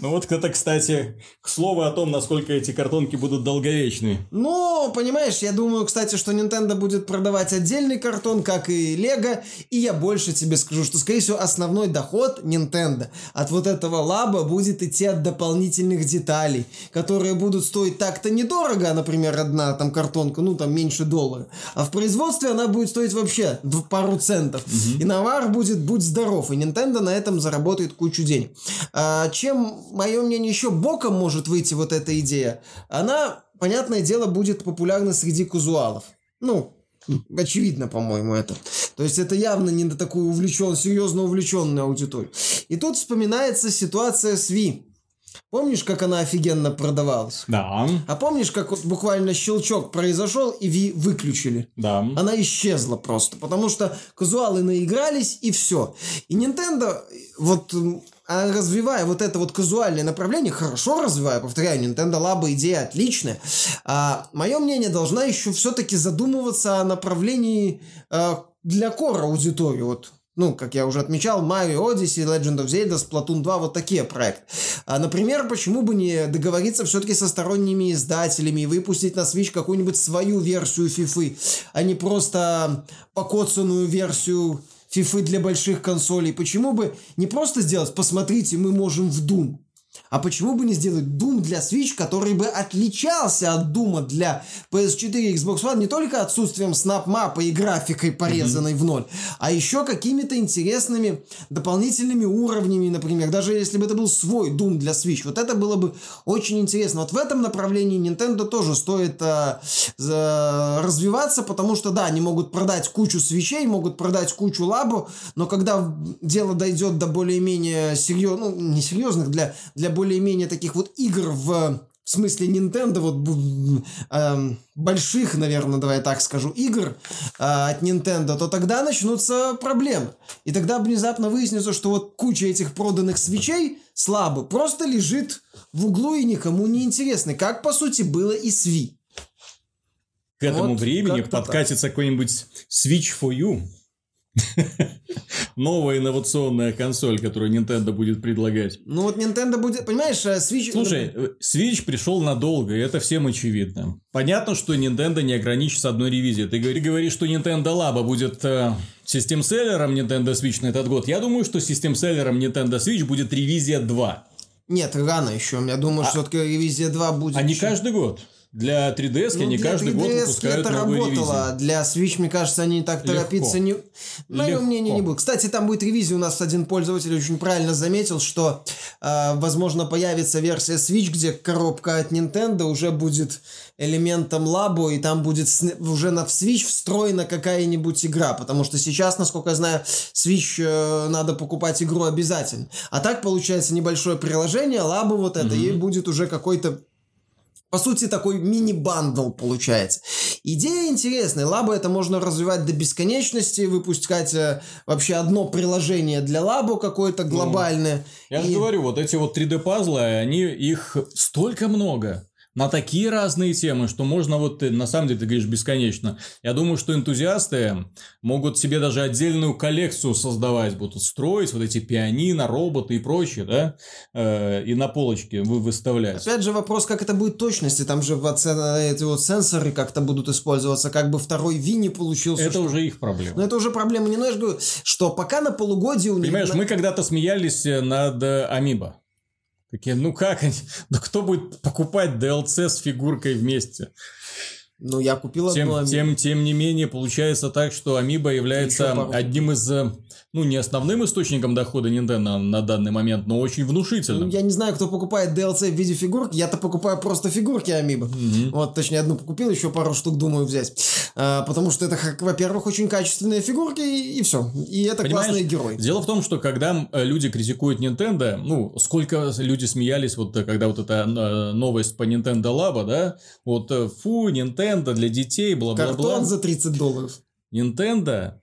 Ну вот это, кстати, к слову о том, насколько эти картонки будут долговечны. Ну, понимаешь, я думаю, кстати, что Nintendo будет продавать отдельный картон, как и Lego, и я больше тебе скажу, что, скорее всего, основной доход Nintendo от вот этого лаба будет идти от дополнительных деталей, которые будут стоить так-то недорого, а, например, одна там картонка, ну, там меньше доллара, а в производстве она будет стоить вообще пару центов. Угу. И навар будет «Будь здоров», и Nintendo на этом заработает кучу денег. А, чем, мое мнение, еще боком может выйти вот эта идея, она, понятное дело, будет популярна среди казуалов. Ну, Очевидно, по-моему, это. То есть это явно не на такую увлечен, серьезно увлеченную аудиторию. И тут вспоминается ситуация с Ви. Помнишь, как она офигенно продавалась? Да. А помнишь, как вот буквально щелчок произошел и Ви выключили? Да. Она исчезла просто, потому что казуалы наигрались и все. И Nintendo вот а развивая вот это вот казуальное направление, хорошо развивая, повторяю, Nintendo Labo идея отличная, а, мое мнение, должна еще все-таки задумываться о направлении а, для кора аудитории. Вот ну, как я уже отмечал, Mario Odyssey, Legend of Zelda, Splatoon 2, вот такие проекты. А, например, почему бы не договориться все-таки со сторонними издателями и выпустить на Switch какую-нибудь свою версию FIFA, а не просто покоцанную версию FIFA для больших консолей? Почему бы не просто сделать, посмотрите, мы можем в Doom, а почему бы не сделать Doom для Switch, который бы отличался от Doom для PS4 и Xbox One не только отсутствием снап-мапа и графикой, порезанной mm-hmm. в ноль, а еще какими-то интересными дополнительными уровнями, например, даже если бы это был свой Doom для Switch. Вот это было бы очень интересно. Вот в этом направлении Nintendo тоже стоит э, э, развиваться, потому что, да, они могут продать кучу свечей, могут продать кучу лабу, но когда дело дойдет до более-менее серьезных, ну, не серьезных, для, для более более-менее таких вот игр в в смысле Nintendo, вот э, больших, наверное, давай так скажу, игр э, от Nintendo, то тогда начнутся проблемы. И тогда внезапно выяснится, что вот куча этих проданных свечей слабо просто лежит в углу и никому не интересны, как по сути было и с Wii. К этому вот времени подкатится какой-нибудь Switch for You. [LAUGHS] Новая инновационная консоль, которую Nintendo будет предлагать. Ну вот Nintendo будет, понимаешь, э, Switch... Слушай, э, Switch пришел надолго, и это всем очевидно. Понятно, что Nintendo не ограничится одной ревизией. Ты говоришь, что Nintendo Labo будет э, систем-селлером Nintendo Switch на этот год. Я думаю, что систем-селлером Nintendo Switch будет ревизия 2. Нет, рано еще. Я думаю, а... что все-таки ревизия 2 будет. А не каждый год. Для 3DS ну, они для каждый 3DS год выпускают это новую работало. Ревизию. Для Switch, мне кажется, они так Легко. торопиться не... Мое мнение не будет. Кстати, там будет ревизия. У нас один пользователь очень правильно заметил, что, э, возможно, появится версия Switch, где коробка от Nintendo уже будет элементом лабу, и там будет уже на Switch встроена какая-нибудь игра, потому что сейчас, насколько я знаю, Switch э, надо покупать игру обязательно. А так получается небольшое приложение, лабу вот это, mm-hmm. и будет уже какой-то по сути, такой мини-бандл получается. Идея интересная. Лабо это можно развивать до бесконечности, выпускать э, вообще одно приложение для лабо какое-то ну, глобальное. Ну, я и... же говорю, вот эти вот 3D-пазлы, они, их столько много на такие разные темы, что можно вот, на самом деле, ты говоришь, бесконечно. Я думаю, что энтузиасты могут себе даже отдельную коллекцию создавать, будут строить вот эти пианино, роботы и прочее, да, э, и на полочке вы выставлять. Опять же вопрос, как это будет точности, там же эти вот сенсоры как-то будут использоваться, как бы второй Ви не получился. Это что... уже их проблема. Но это уже проблема не, же говорю, что пока на полугодие у них... Понимаешь, мы когда-то смеялись над Амибо. Такие, ну как они? [LAUGHS] Ну кто будет покупать DLC с фигуркой вместе? Ну, я купил тем, одну Тем, тем не менее, получается так, что Амиба является одним из э, ну, не основным источником дохода Nintendo на, на данный момент, но очень внушительным. Ну, я не знаю, кто покупает DLC в виде фигурки, я-то покупаю просто фигурки Амиба. Mm-hmm. Вот, точнее, одну купил, еще пару штук думаю взять. А, потому что это, во-первых, очень качественные фигурки, и, и все. И это Понимаешь, классный герой. Дело в том, что когда э, люди критикуют Nintendo, ну, сколько люди смеялись, вот э, когда вот эта новость по Nintendo Labo, да, вот фу, Nintendo для детей, бла-бла-бла. Картон за 30 долларов. Nintendo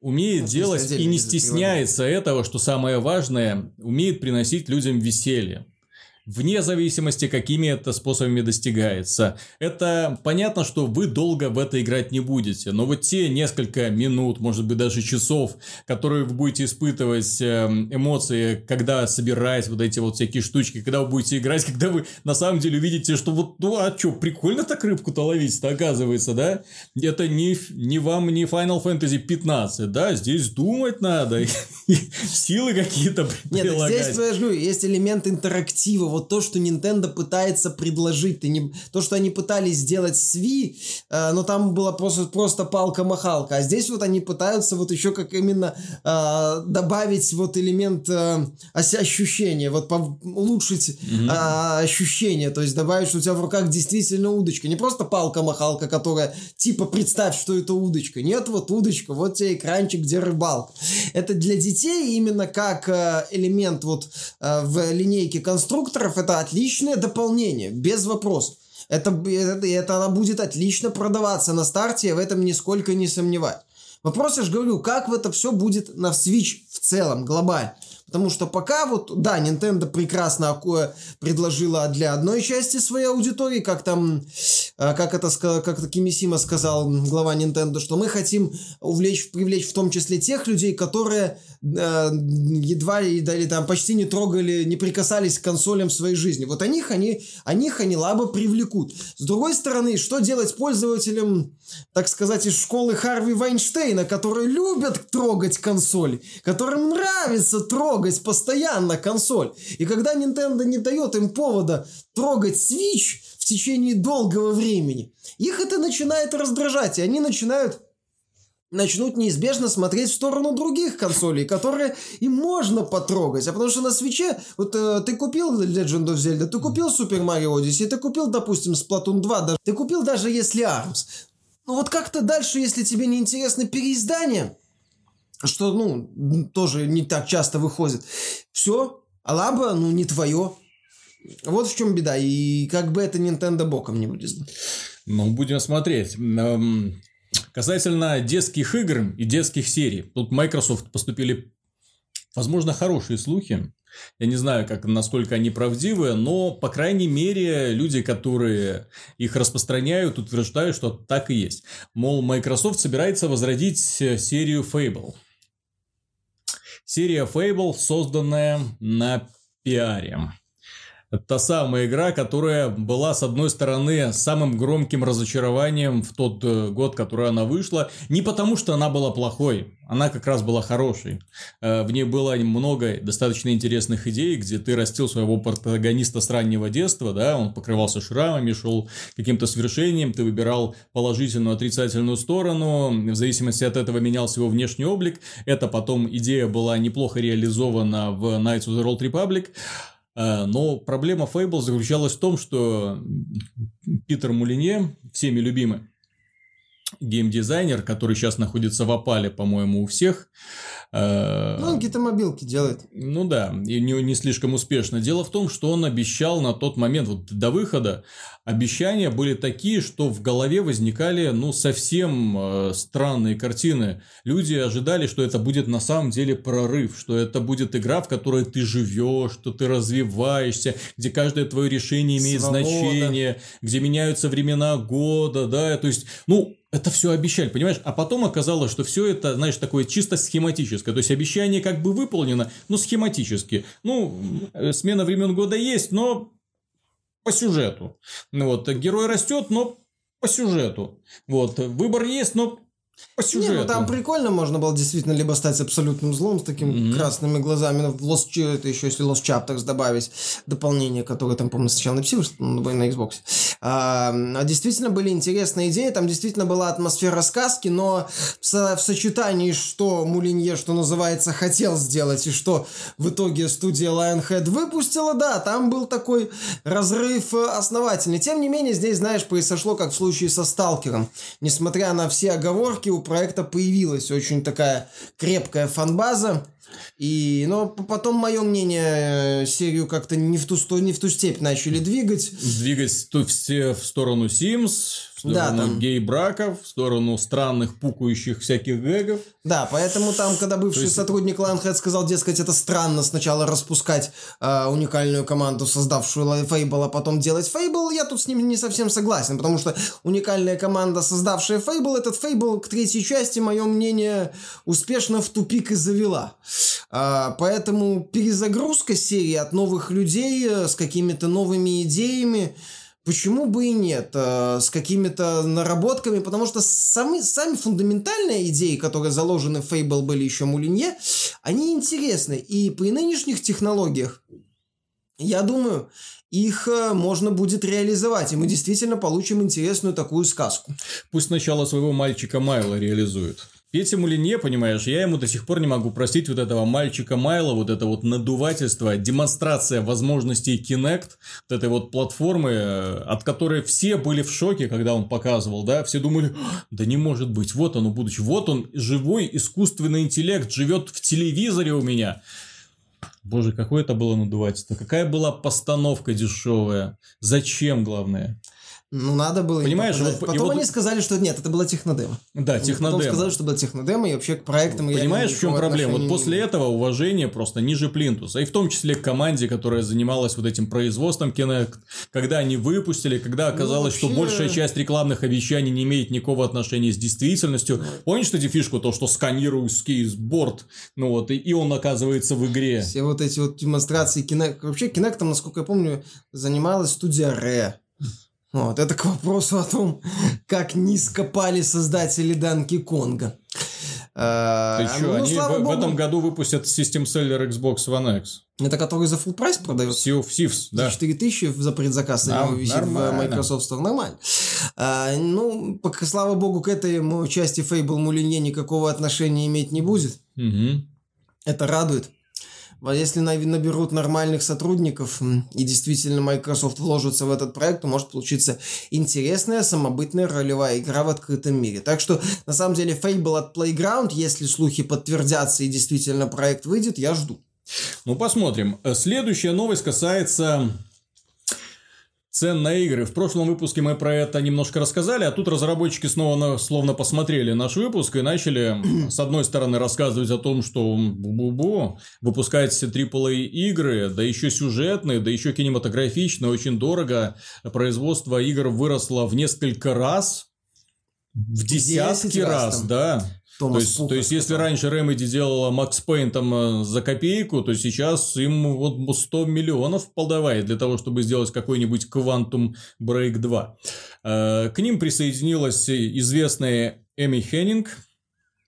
умеет ну, делать и не стесняется этого, что самое важное, умеет приносить людям веселье. Вне зависимости, какими это способами достигается. Это понятно, что вы долго в это играть не будете, но вот те несколько минут, может быть даже часов, которые вы будете испытывать эм, эмоции, когда собираете вот эти вот всякие штучки, когда вы будете играть, [LAUGHS] когда вы на самом деле увидите, что вот, ну а что, прикольно так рыбку-то ловить-то оказывается, да? Это не, не вам не Final Fantasy 15, да? Здесь думать надо, [LAUGHS] силы какие-то Нет, здесь, есть элемент интерактива, вот то, что Nintendo пытается предложить, ты не, то, что они пытались сделать с Wii, э, но там была просто, просто палка-махалка, а здесь вот они пытаются вот еще как именно э, добавить вот элемент э, ощущения, вот улучшить mm-hmm. э, ощущение, то есть добавить, что у тебя в руках действительно удочка, не просто палка-махалка, которая типа представь, что это удочка, нет, вот удочка, вот тебе экранчик, где рыбалка. Это для детей именно как э, элемент вот э, в линейке конструкторов, это отличное дополнение, без вопросов. Это, это, это она будет отлично продаваться на старте, я в этом нисколько не сомневаюсь. Вопрос, я же говорю, как в это все будет на Switch в целом, глобально. Потому что пока вот, да, Nintendo прекрасно предложила для одной части своей аудитории, как там, э, как это, как это Кимисима сказал, глава Nintendo, что мы хотим увлечь, привлечь в том числе тех людей, которые едва ли, или там почти не трогали, не прикасались к консолям в своей жизни. Вот о них они, о них они лабо привлекут. С другой стороны, что делать пользователям, так сказать, из школы Харви Вайнштейна, которые любят трогать консоли, которым нравится трогать постоянно консоль. И когда Nintendo не дает им повода трогать Switch в течение долгого времени, их это начинает раздражать, и они начинают начнут неизбежно смотреть в сторону других консолей, которые им можно потрогать. А потому что на свече, вот э, ты купил Legend of Zelda, ты купил Super Mario Odyssey, ты купил, допустим, Splatoon 2, даже, ты купил даже если ARMS. Ну вот как-то дальше, если тебе не интересно переиздание, что, ну, тоже не так часто выходит. Все, Алаба, ну, не твое. Вот в чем беда. И как бы это Nintendo боком не вылезло. Ну, будем смотреть. Касательно детских игр и детских серий. Тут Microsoft поступили, возможно, хорошие слухи. Я не знаю, как, насколько они правдивы, но, по крайней мере, люди, которые их распространяют, утверждают, что так и есть. Мол, Microsoft собирается возродить серию Fable. Серия Fable, созданная на пиаре. Та самая игра, которая была, с одной стороны, самым громким разочарованием в тот э, год, который она вышла. Не потому, что она была плохой, она как раз была хорошей. Э, в ней было много достаточно интересных идей, где ты растил своего протагониста с раннего детства, да, он покрывался шрамами, шел каким-то свершением, ты выбирал положительную, отрицательную сторону, в зависимости от этого менялся его внешний облик. Это потом идея была неплохо реализована в Knights of the Old Republic. Э, но проблема Fable заключалась в том, что Питер Мулинье, всеми любимый геймдизайнер, который сейчас находится в опале, по-моему, у всех, Э, ну, он какие-то мобилки делает. Ну да, и не, не слишком успешно. Дело в том, что он обещал на тот момент, вот до выхода, обещания были такие, что в голове возникали, ну, совсем э, странные картины. Люди ожидали, что это будет на самом деле прорыв, что это будет игра, в которой ты живешь, что ты развиваешься, где каждое твое решение имеет Свобода. значение, где меняются времена года, да, то есть, ну, это все обещали, понимаешь? А потом оказалось, что все это, знаешь, такое чисто схематическое. То есть обещание как бы выполнено, но схематически. Ну, э, смена времен года есть, но по сюжету. Вот, герой растет, но по сюжету. Вот, выбор есть, но по сюжету. Не, ну там прикольно можно было действительно либо стать абсолютным злом с такими mm-hmm. красными глазами, ну, в Lost, это еще если Lost Chapters добавить дополнение, которое там, по-моему, сначала написали, что на Xbox. А, а действительно были интересные идеи, там действительно была атмосфера сказки, но в, в сочетании, что Мулинье, что называется, хотел сделать, и что в итоге студия Lionhead выпустила, да, там был такой разрыв основательный. Тем не менее, здесь, знаешь, произошло, как в случае со Сталкером. Несмотря на все оговорки, у проекта появилась очень такая крепкая фанбаза. И, но потом, мое мнение, э, серию как-то не в ту, не в ту степь начали двигать. Двигать то все в сторону Sims, сторону Да, там- гей-браков, в сторону странных пукающих всяких гэгов. Да, поэтому там, когда бывший есть- сотрудник Lionhead сказал, дескать, это странно сначала распускать э, уникальную команду, создавшую Fable, а потом делать Fable, я тут с ним не совсем согласен, потому что уникальная команда, создавшая Fable, этот Fable к третьей части, мое мнение, успешно в тупик и завела. А, поэтому перезагрузка серии от новых людей э, с какими-то новыми идеями, Почему бы и нет, э, с какими-то наработками, потому что сами, сами фундаментальные идеи, которые заложены в Fable были еще Мулинье, они интересны. И при нынешних технологиях, я думаю, их э, можно будет реализовать, и мы действительно получим интересную такую сказку. Пусть сначала своего мальчика Майла реализует. Петя Мулинье, понимаешь, я ему до сих пор не могу простить вот этого мальчика Майла, вот это вот надувательство, демонстрация возможностей Kinect, вот этой вот платформы, э, от которой все были в шоке, когда он показывал, да, все думали, «А, да не может быть, вот оно будущее, вот он, живой искусственный интеллект, живет в телевизоре у меня. Боже, какое это было надувательство, какая была постановка дешевая, зачем, главное? Ну, надо было... им Понимаешь, вот- Потом вот- они сказали, что нет, это была технодема. Да, Потом технодемо. сказали, что была технодема, и вообще к проектам... Понимаешь, в чем проблема? Вот после этого уважение просто ниже плинтуса. И в том числе к команде, которая занималась вот этим производством Kinect. Когда они выпустили, когда оказалось, что вообще- большая часть рекламных обещаний не имеет никакого отношения с действительностью. Помнишь, кстати, фишку, то, что сканируешь кейсборд, ну вот, и, и он оказывается в игре. Все вот эти вот демонстрации Kinect. Вообще Kinect, насколько я помню, занималась студия Rare. Вот, это к вопросу о том, как низко пали создатели Данки Конга. Ты Ты что, они в, в этом году выпустят Seller Xbox One X. Это который за full прайс продается? Sea of Thieves, да. За 4000 за предзаказ на него висит в нормально. Microsoft Store. Нормально. А, ну, пока, слава богу, к этой части Fable Мулинье никакого отношения иметь не будет. Мгм. Это радует. Если на- наберут нормальных сотрудников и действительно Microsoft вложится в этот проект, то может получиться интересная самобытная ролевая игра в открытом мире. Так что, на самом деле, Fable от Playground, если слухи подтвердятся и действительно проект выйдет, я жду. Ну, посмотрим. Следующая новость касается цен на игры. В прошлом выпуске мы про это немножко рассказали, а тут разработчики снова на- словно посмотрели наш выпуск и начали, [CLEARS THROAT] с одной стороны, рассказывать о том, что бу-бу-бу, выпускать все AAA игры, да еще сюжетные, да еще кинематографичные, очень дорого. Производство игр выросло в несколько раз, в десятки 10 раз раз, там. Да. То Томас есть, Пуха то есть, если раньше Remedy делала Макс Пейн там э, за копейку, то сейчас им вот 100 миллионов подавает для того, чтобы сделать какой-нибудь Quantum Break 2. Э, К ним присоединилась известная Эми Хеннинг.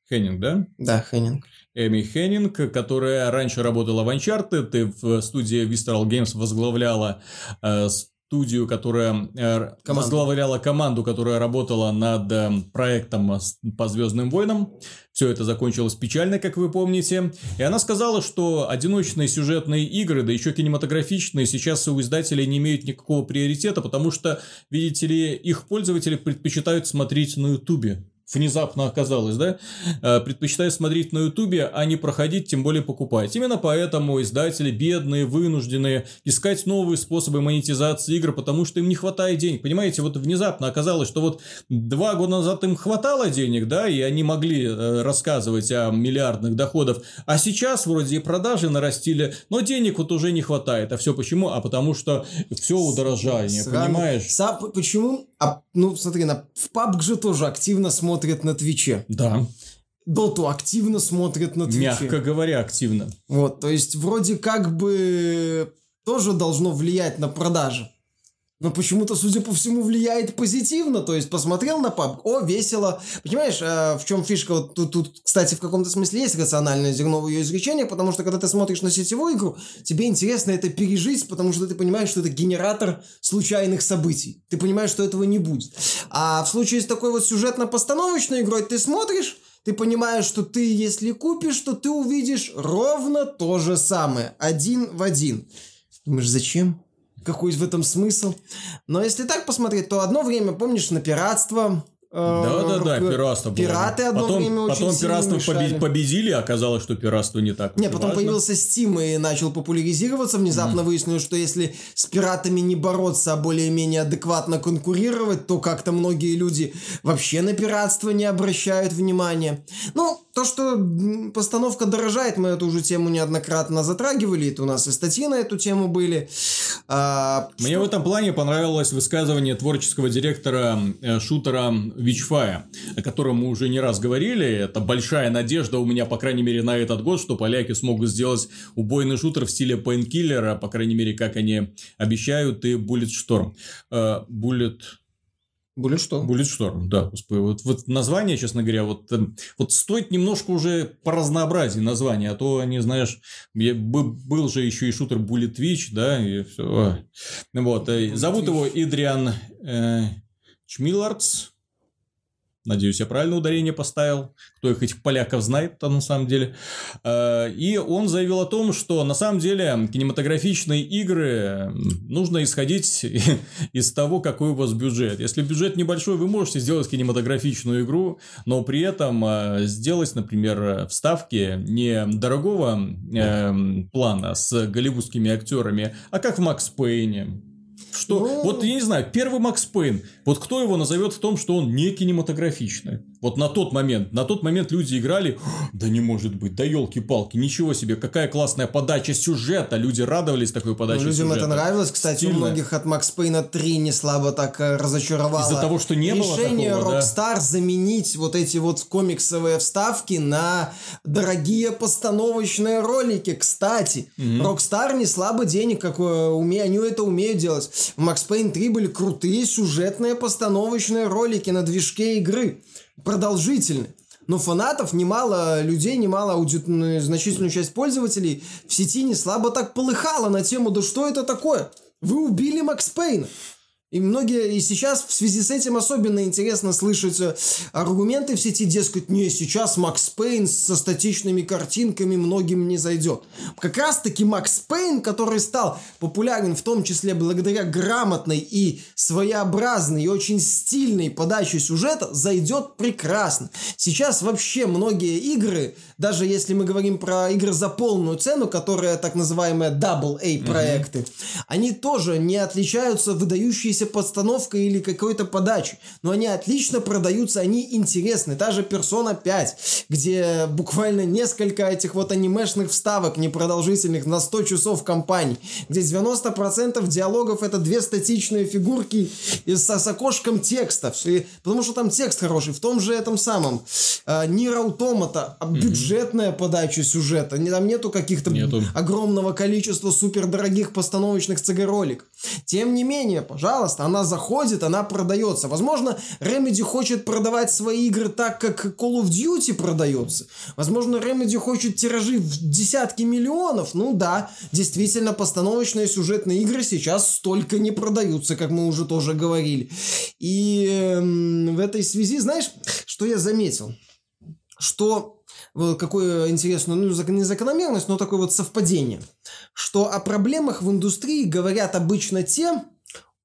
Хеннинг, да? Да, Хеннинг. Эми Хеннинг, которая раньше работала в Uncharted и в студии Visceral Games возглавляла э, студию, которая э, Команду. возглавляла команду, которая работала над э, проектом с- по Звездным войнам. Все это закончилось печально, как вы помните. И она сказала, что одиночные сюжетные игры, да еще кинематографичные, сейчас у издателей не имеют никакого приоритета, потому что, видите ли, их пользователи предпочитают смотреть на Ютубе. Внезапно оказалось, да? Э, Предпочитают смотреть на Ютубе, а не проходить, тем более покупать. Именно поэтому издатели бедные, вынуждены искать новые способы монетизации игр, потому что им не хватает денег. Понимаете, вот внезапно оказалось, что вот два года назад им хватало денег, да, и они могли э, рассказывать о миллиардных доходах, а сейчас вроде и продажи нарастили, но денег вот уже не хватает. А все почему? А потому что все удорожание, Сраный- понимаешь? Са- почему? А, ну, смотри, на, в PUBG же тоже активно смотрят на Твиче. Да, Доту активно смотрят на Твиче. мягко говоря, активно. Вот, то есть вроде как бы тоже должно влиять на продажи. Но почему-то, судя по всему, влияет позитивно. То есть посмотрел на PUBG, о, весело. Понимаешь, э, в чем фишка? Вот тут, тут, кстати, в каком-то смысле есть рациональное зерно в ее изречениях, потому что когда ты смотришь на сетевую игру, тебе интересно это пережить, потому что ты понимаешь, что это генератор случайных событий. Ты понимаешь, что этого не будет. А в случае с такой вот сюжетно-постановочной игрой ты смотришь, ты понимаешь, что ты, если купишь, то ты увидишь ровно то же самое. Один в один. Думаешь, зачем? Какой в этом смысл? Но если так посмотреть, то одно время, помнишь, на пиратство Да-да-да, пиратство было. Пираты одно потом, время очень Потом пиратство мешали. победили, оказалось, что пиратство не так Не, потом важно. появился Steam и начал популяризироваться. Внезапно выяснилось, что если с пиратами не бороться, а более-менее адекватно конкурировать, то как-то многие люди вообще на пиратство не обращают внимания. Ну, то, что постановка дорожает, мы эту уже тему неоднократно затрагивали, это у нас и статьи на эту тему были. А, Мне что- в этом плане понравилось высказывание творческого директора э, шутера Вичфая, о котором мы уже не раз говорили. Это большая надежда у меня, по крайней мере, на этот год, что поляки смогут сделать убойный шутер в стиле Painkiller, по крайней мере, как они обещают, и Bulletstorm. Э, Bullet... Что? Bulletstorm, да, господи. Вот, вот название, честно говоря, вот, эм, вот стоит немножко уже по разнообразию названия, а то они, знаешь, я- бы- был же еще и шутер Bullet Witch, да, и все. Вот, э, зовут его Идриан э, Чмиллардс. Надеюсь, я правильно ударение поставил. Кто их этих поляков знает-то на самом деле. Э, И он заявил о том, что на самом деле кинематографичные игры нужно исходить [LAUGHS] из того, какой у вас бюджет. Если бюджет небольшой, вы можете сделать кинематографичную игру, но при этом э, сделать, например, вставки не дорогого э, плана с голливудскими актерами, а как в Макс Пейне. Что? Ну- Вот я не знаю, первый Макс Пейн, вот кто его назовет в том, что он не кинематографичный? Вот на тот момент, на тот момент люди играли, да не может быть, да елки-палки, ничего себе, какая классная подача сюжета, люди радовались такой Ну, подаче людям сюжета. это нравилось. Кстати, у Стильно. многих от Макс Пейна 3 не слабо так э, разочаровало. Из-за того, что не было Решение такого, да. Rockstar заменить вот эти вот комиксовые вставки на дорогие постановочные ролики. Кстати, Rockstar не слабо денег, как э, уме... они это умеют делать. В Max Payne 3 были крутые сюжетные постановочные ролики на движке игры. Продолжительные. Но фанатов немало, людей немало, ауди... значительную часть пользователей в сети не слабо так полыхало на тему, да что это такое? Вы убили Макс Пейна. И многие, и сейчас в связи с этим особенно интересно слышать э, аргументы в сети, дескать, не, сейчас Макс Пейн со статичными картинками многим не зайдет. Как раз таки Макс Пейн, который стал популярен в том числе благодаря грамотной и своеобразной и очень стильной подаче сюжета, зайдет прекрасно. Сейчас вообще многие игры, даже если мы говорим про игры за полную цену, которые так называемые Double A проекты, они тоже не отличаются выдающейся подстановкой или какой-то подачей. Но они отлично продаются, они интересны. Та же Persona 5, где буквально несколько этих вот анимешных вставок непродолжительных на 100 часов компаний, где 90% диалогов это две статичные фигурки со, с окошком текста. Все- Потому что там текст хороший. В том же этом самом э, Nier Automata, а бюджетная подача сюжета. Там нету каких-то Нету. огромного количества супердорогих постановочных CG-ролик. Тем не менее, пожалуйста, она заходит, она продается. Возможно, Remedy хочет продавать свои игры так, как Call of Duty продается. Возможно, Remedy хочет тиражи в десятки миллионов. Ну да, действительно, постановочные сюжетные игры сейчас столько не продаются, как мы уже тоже говорили. И эм, в этой связи, знаешь, что я заметил? Что вот какое интересное, ну, не закономерность, но такое вот совпадение, что о проблемах в индустрии говорят обычно те,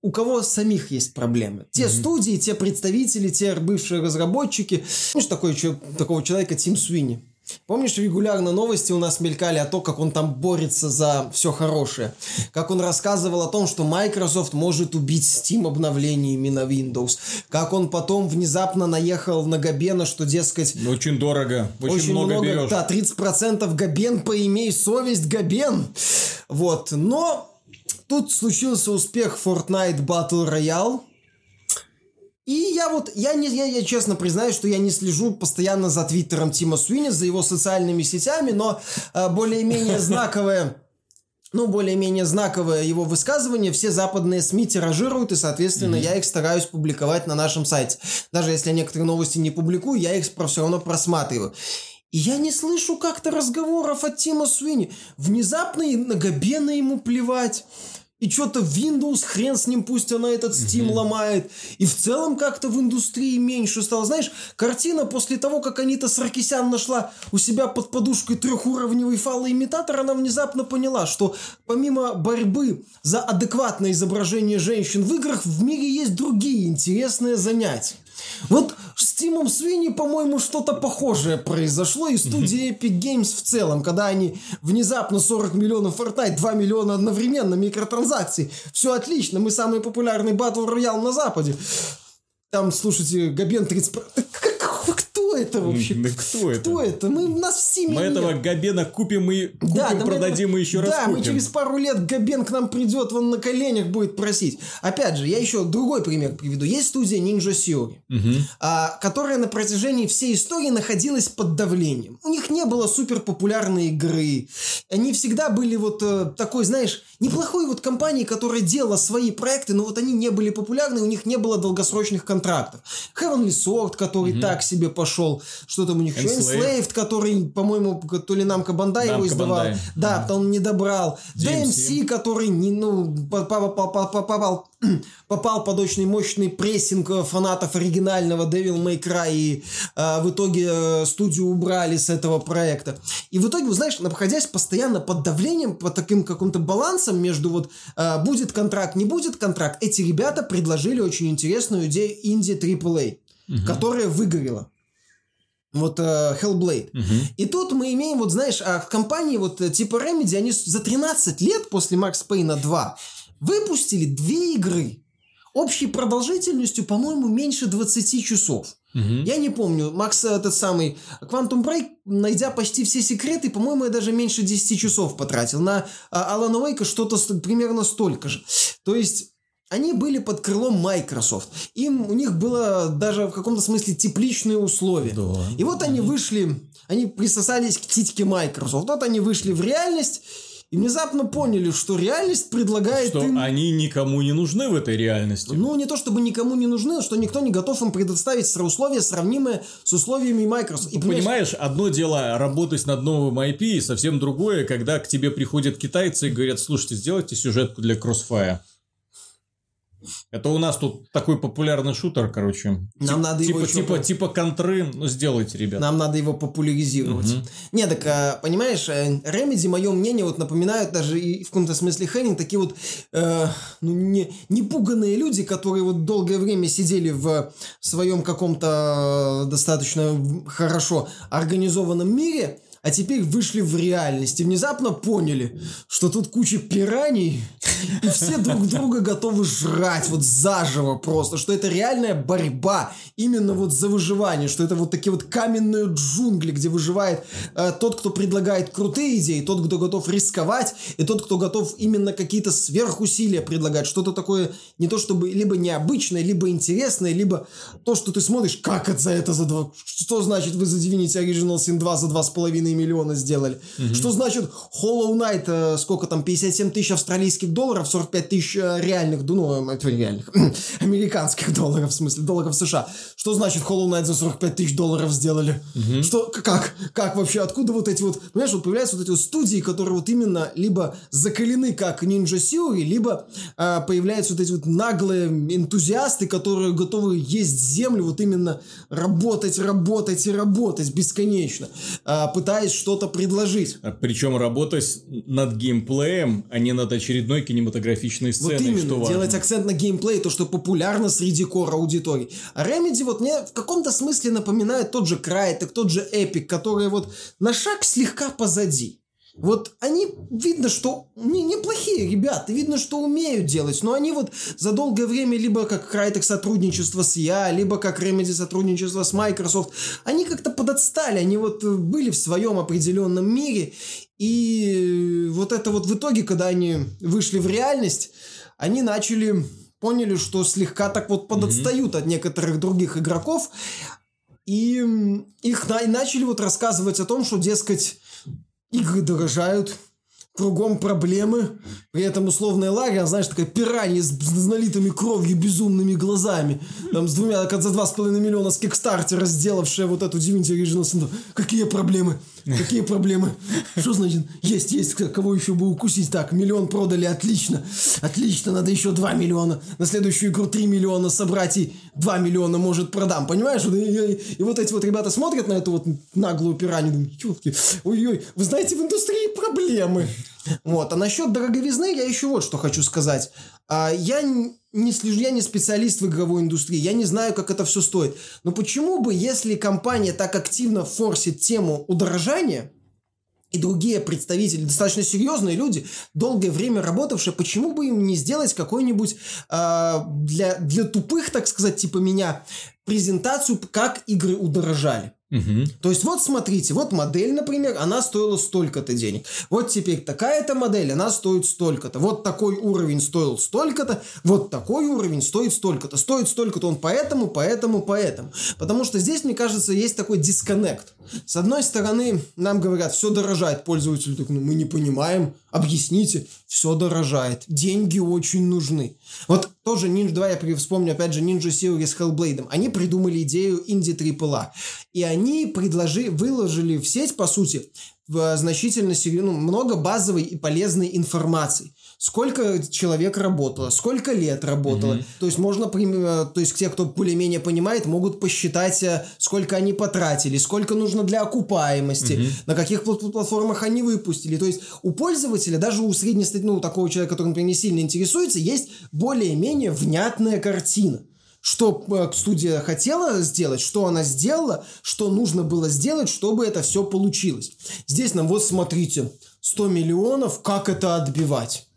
у кого самих есть проблемы. Те студии, те представители, те бывшие разработчики. Помнишь такой, такого человека Тим Суини? Помнишь, регулярно новости у нас мелькали о том, как он там борется за все хорошее. Как он рассказывал о том, что Microsoft может убить Steam обновлениями на Windows. Как он потом внезапно наехал на Габена, что, дескать, Очень дорого, очень, много, берешь. да, 30% Габен, поимей совесть, Габен. Вот, но тут случился успех Fortnite Battle Royale. И я вот, я, не, я, я честно признаюсь, что я не слежу постоянно за твиттером Тима Суини, за его социальными сетями, но э, более-менее [LAUGHS] знаковое ну, более-менее знаковое его высказывание все западные СМИ тиражируют, и, соответственно, я их стараюсь публиковать на нашем сайте. Даже если я некоторые новости не публикую, я их все равно просматриваю. И я не слышу как-то разговоров от Тима Суини. Внезапно и на Габена ему плевать. И что-то Windows, хрен с ним, пусть она этот Steam ломает. И в целом как-то в индустрии меньше стало. Знаешь, картина после того, как Анита Саркисян нашла у себя под подушкой трехуровневый фалоимитатор, она внезапно поняла, что помимо борьбы за адекватное изображение женщин в играх, в мире есть другие интересные занятия. Вот с Тимом Свини, по-моему, что-то похожее произошло и студии Epic Games в целом, когда они внезапно 40 миллионов Fortnite, 2 миллиона одновременно микротранзакций. Все отлично, мы самый популярный батл роял на Западе. Там, слушайте, Габен 30... Кто это вообще? Да кто это? Кто это? Мы, нас все Мы этого Габена купим и купим, да, да продадим мы, и еще раз Да, купим. мы через пару лет Габен к нам придет, он на коленях будет просить. Опять же, я еще другой пример приведу. Есть студия Ninja Theory, Мгм. а, которая на протяжении всей истории находилась под давлением. У них не было супер популярной игры. Они всегда были вот э, такой, знаешь, неплохой вот компанией, которая делала свои проекты, но вот они не были популярны, у них не было долгосрочных контрактов. Heavenly Sword, который так себе пошел, что там у них? Enslaved. Который, по-моему, то ли Намка Бандай его издавал. Bandai. Да, потому он не добрал. DMC. DMC, который не, ну, попал, [CLEARS THROAT] попал, под очень мощный прессинг фанатов оригинального Devil May Cry, и э, в итоге э, студию убрали с этого проекта. И в итоге, знаешь, находясь постоянно под давлением, под таким каким-то балансом между вот э, будет контракт, не будет контракт, эти ребята предложили очень интересную идею инди AAA, которая выгорела. Вот э, Hellblade. Мгм. И тут мы имеем, вот знаешь, а в компании вот э, типа Remedy, они за 13 лет после Max Payne 2 выпустили две игры. Общей продолжительностью, по-моему, меньше 20 часов. Мгм. Я не помню, Макс э, этот самый Quantum Break, найдя почти все секреты, по-моему, я даже меньше 10 часов потратил. На а, Алана Уэйка что-то примерно столько же. То есть... Они были под крылом Microsoft. Им, у них было даже в каком-то смысле тепличные условия. Да. И вот они вышли, они присосались к титьке Microsoft. Вот они вышли в реальность и внезапно поняли, что реальность предлагает Что им... они никому не нужны в этой реальности. Ну, не то чтобы никому не нужны, что никто не готов им предоставить условия, сравнимые с условиями Microsoft. И Понимаешь, одно дело работать над новым IP, и совсем другое, когда к тебе приходят китайцы и говорят, слушайте, сделайте сюжетку для Crossfire. Это у нас тут такой популярный шутер, короче. Нам Тип- надо его типа, ещё типа, по- типа контры, ну сделайте, ребят. Нам надо его популяризировать. Мгм. Не, так, а, понимаешь, э, Remedy, мое мнение, вот напоминают даже и в каком-то смысле Хеннинг, такие вот э, ну, не, непуганные люди, которые вот долгое время сидели в своем каком-то э, достаточно хорошо организованном мире, а теперь вышли в реальность и внезапно поняли, что тут куча пираний, и все друг друга готовы жрать вот заживо просто, что это реальная борьба именно вот за выживание, что это вот такие вот каменные джунгли, где выживает э, тот, кто предлагает крутые идеи, тот, кто готов рисковать, и тот, кто готов именно какие-то сверхусилия предлагать, что-то такое не то чтобы либо необычное, либо интересное, либо то, что ты смотришь, как это за это за два, что значит вы за Divinity Original Sin 2 за два с половиной миллиона сделали, что значит Hollow Knight, э, сколько там, 57 тысяч австралийских долларов, 45 тысяч э, реальных, ну, э, реальных, [LAUGHS] американских долларов, в смысле, долларов США. Что значит Hollow Knight за 45 тысяч долларов сделали? Что, к- как, как вообще, откуда вот эти вот, понимаешь, вот появляются вот эти вот студии, которые вот именно либо закалены как Ninja Theory, либо а, появляются вот эти вот наглые энтузиасты, которые готовы есть землю, вот именно работать, работать и работать бесконечно, а, пытаясь что-то предложить. Причем работать над геймплеем, а не над очередной кинематографичной сценой, Вот именно, что важно. делать акцент на геймплей, то, что популярно среди кор аудитории. А Remedy вот мне в каком-то смысле напоминает тот же Crytek, тот же Epic, которые вот на шаг слегка позади. Вот они, видно, что не, неплохие ребята, видно, что умеют делать, но они вот за долгое время либо как Crytek сотрудничество с я, либо как Remedy сотрудничество с Microsoft, они как-то подотстали, они вот э, были в своем определенном мире, и вот это вот в итоге, когда они вышли в реальность, они начали, поняли, что слегка так вот подотстают от некоторых других игроков, и их на- и начали вот рассказывать о том, что, дескать, игры дорожают, кругом проблемы, при этом условная лагерь, знаешь, такая пиранья с, с налитыми кровью безумными глазами, там с двумя, как за два с половиной миллиона с кикстартера сделавшая вот эту Divinity Original Sin 2. Какие проблемы? [LAUGHS] Какие проблемы? Что значит? Есть, есть, кого еще бы укусить? Так, миллион продали, отлично. Отлично, надо еще 2 миллиона. На следующую игру 3 миллиона собрать и 2 миллиона, может, продам. Понимаешь? И, и- и вот эти вот ребята смотрят на эту вот наглую пиранью, думают, «Ёлки, ой-ой, вы знаете, в индустрии проблемы. Вот. А насчет дороговизны я еще вот что хочу сказать. А, я не слежу, я не специалист в игровой индустрии, я не знаю, как это все стоит. Но почему бы, если компания так активно форсит тему удорожания, и другие представители, достаточно серьезные люди, долгое время работавшие, почему бы им не сделать какой-нибудь э, для, для тупых, так сказать, типа меня, презентацию, как игры удорожали? Угу. То есть вот смотрите, вот модель, например, она стоила столько-то денег. Вот теперь такая-то модель, она стоит столько-то. Вот такой уровень стоил столько-то, вот такой уровень стоит столько-то. Стоит столько-то он поэтому, поэтому, поэтому. Потому что здесь, мне кажется, есть такой дисконнект. С одной стороны, нам говорят, все дорожает, пользователь так, ну мы не понимаем, объясните, все дорожает, деньги очень нужны. Вот тоже Ninja 2, я вспомню опять же Ninja Theory с Hellblade, они придумали идею инди AAA, и они предложили, выложили в сеть, по сути, в значительно ну, много базовой и полезной информации сколько человек работало, сколько лет работало. Mm-hmm. То есть можно, то есть те, кто более-менее понимает, могут посчитать, э, сколько они потратили, сколько нужно для окупаемости, mm-hmm. на каких платформах они выпустили. То есть у пользователя, даже у среднестатистического, ну, такого человека, который, например, не сильно интересуется, есть более-менее внятная картина что э, студия хотела сделать, что она сделала, что нужно было сделать, чтобы это все получилось. Здесь нам вот смотрите, 100 миллионов, как это отбивать?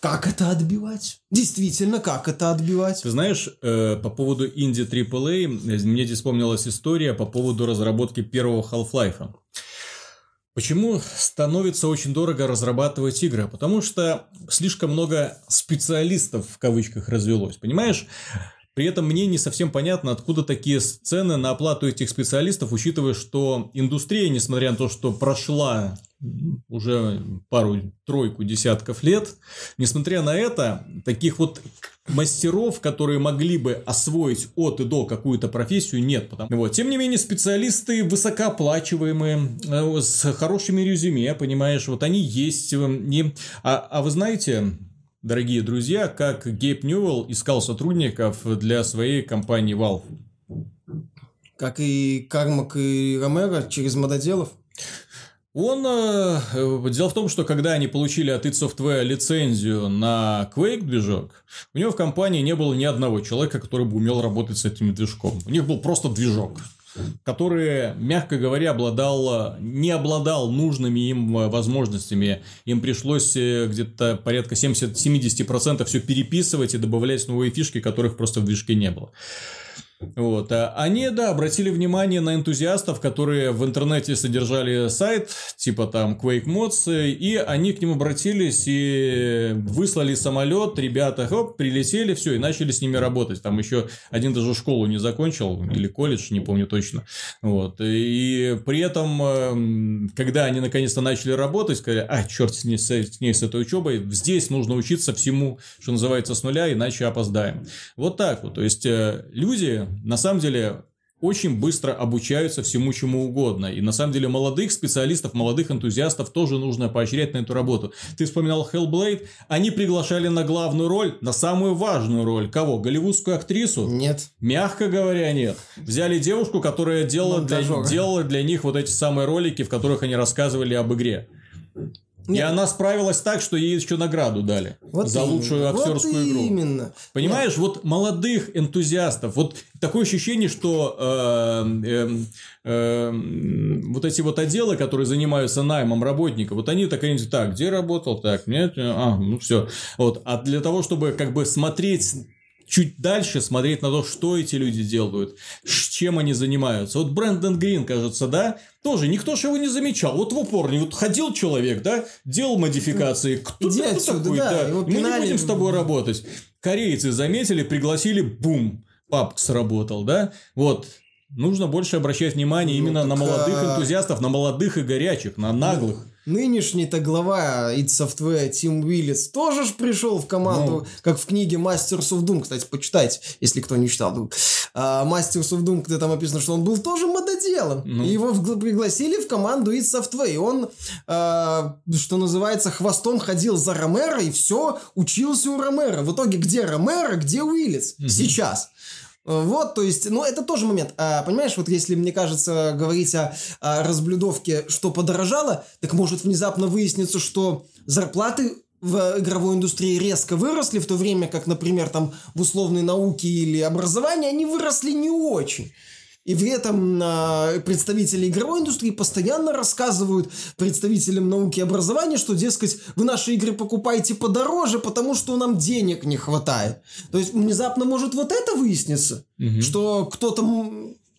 Как это отбивать? Действительно, как это отбивать? Ты знаешь, э, по поводу инди AAA, мне здесь вспомнилась история по поводу разработки первого Half-Life. Почему становится очень дорого разрабатывать игры? Потому что слишком много специалистов в кавычках развелось. Понимаешь? При этом мне не совсем понятно, откуда такие цены на оплату этих специалистов, учитывая, что индустрия, несмотря на то, что прошла уже пару-тройку десятков лет, несмотря на это, таких вот мастеров, которые могли бы освоить от и до какую-то профессию, нет. Потому... Вот. Тем не менее, специалисты высокооплачиваемые, э, с хорошими резюме, понимаешь, вот они есть. Э, и... А, а вы знаете, дорогие друзья, как Гейб Ньюэлл искал сотрудников для своей компании Valve. Как и Кармак и Ромеро через мододелов? Он... Э, дело в том, что когда они получили от id Software лицензию на Quake движок, у него в компании не было ни одного человека, который бы умел работать с этим движком. У них был просто движок который, мягко говоря, обладал, не обладал нужными им э, возможностями. Им пришлось э, где-то порядка 70-70% все переписывать и добавлять новые фишки, которых просто в движке не было. Вот. А они, да, обратили внимание на энтузиастов, которые в интернете содержали сайт, типа там Quake Mods, и они к ним обратились и выслали самолет, ребята, хоп, прилетели, все, и начали с ними работать. Там еще один даже школу не закончил, или колледж, не помню точно. Вот. И при этом, эм, когда они наконец-то начали работать, сказали, а, черт с ней, с ней, с этой учебой, здесь нужно учиться всему, что называется, с нуля, иначе опоздаем. Вот так вот. То есть, э, люди на самом деле очень быстро обучаются всему чему угодно. И на самом деле молодых специалистов, молодых энтузиастов тоже нужно поощрять на эту работу. Ты вспоминал Hellblade, они приглашали на главную роль, на самую важную роль. Кого? Голливудскую актрису? Нет. Мягко говоря, нет. Взяли девушку, которая делала для, делала для них вот эти самые ролики, в которых они рассказывали об игре. Нет. И она справилась так, что ей еще награду дали вот за именно. лучшую актерскую вот игру. Именно. Понимаешь, Нет. вот молодых энтузиастов, вот такое ощущение, что э, э, э, вот эти вот отделы, которые занимаются наймом работников, вот они так так, где работал, так, нет, а, ну все, вот, а для того, чтобы как бы смотреть чуть дальше смотреть на то, что эти люди делают, чем они занимаются. Вот Брэндон Грин, кажется, да, тоже никто же его не замечал. Вот в упор, не вот ходил человек, да, делал модификации. Кто Иди ты такой, да, да. мы не будем с тобой работать. Корейцы заметили, пригласили, бум, папк сработал, да, вот. Нужно больше обращать внимание ну, именно на молодых а... энтузиастов, на молодых и горячих, на наглых. Нынешний-то глава id Software Тим Уиллис тоже ж пришел в команду, ну. как в книге Masters of Doom, кстати, почитайте, если кто не читал. А, Masters of Doom, где там написано, что он был тоже мододелом. Ну. И его пригласили в команду id Software. И он, а, что называется, хвостом ходил за Ромеро и все учился у Ромеро. В итоге где Ромеро, где Уиллис? Угу. Сейчас. Вот, то есть, ну, это тоже момент. А, понимаешь, вот если, мне кажется, говорить о, о разблюдовке, что подорожало, так может внезапно выясниться, что зарплаты в игровой индустрии резко выросли, в то время как, например, там в условной науке или образовании они выросли не очень. И при этом э, представители игровой индустрии постоянно рассказывают представителям науки и образования, что, дескать, вы наши игры покупаете подороже, потому что нам денег не хватает. То есть внезапно может вот это выясниться, угу. что кто-то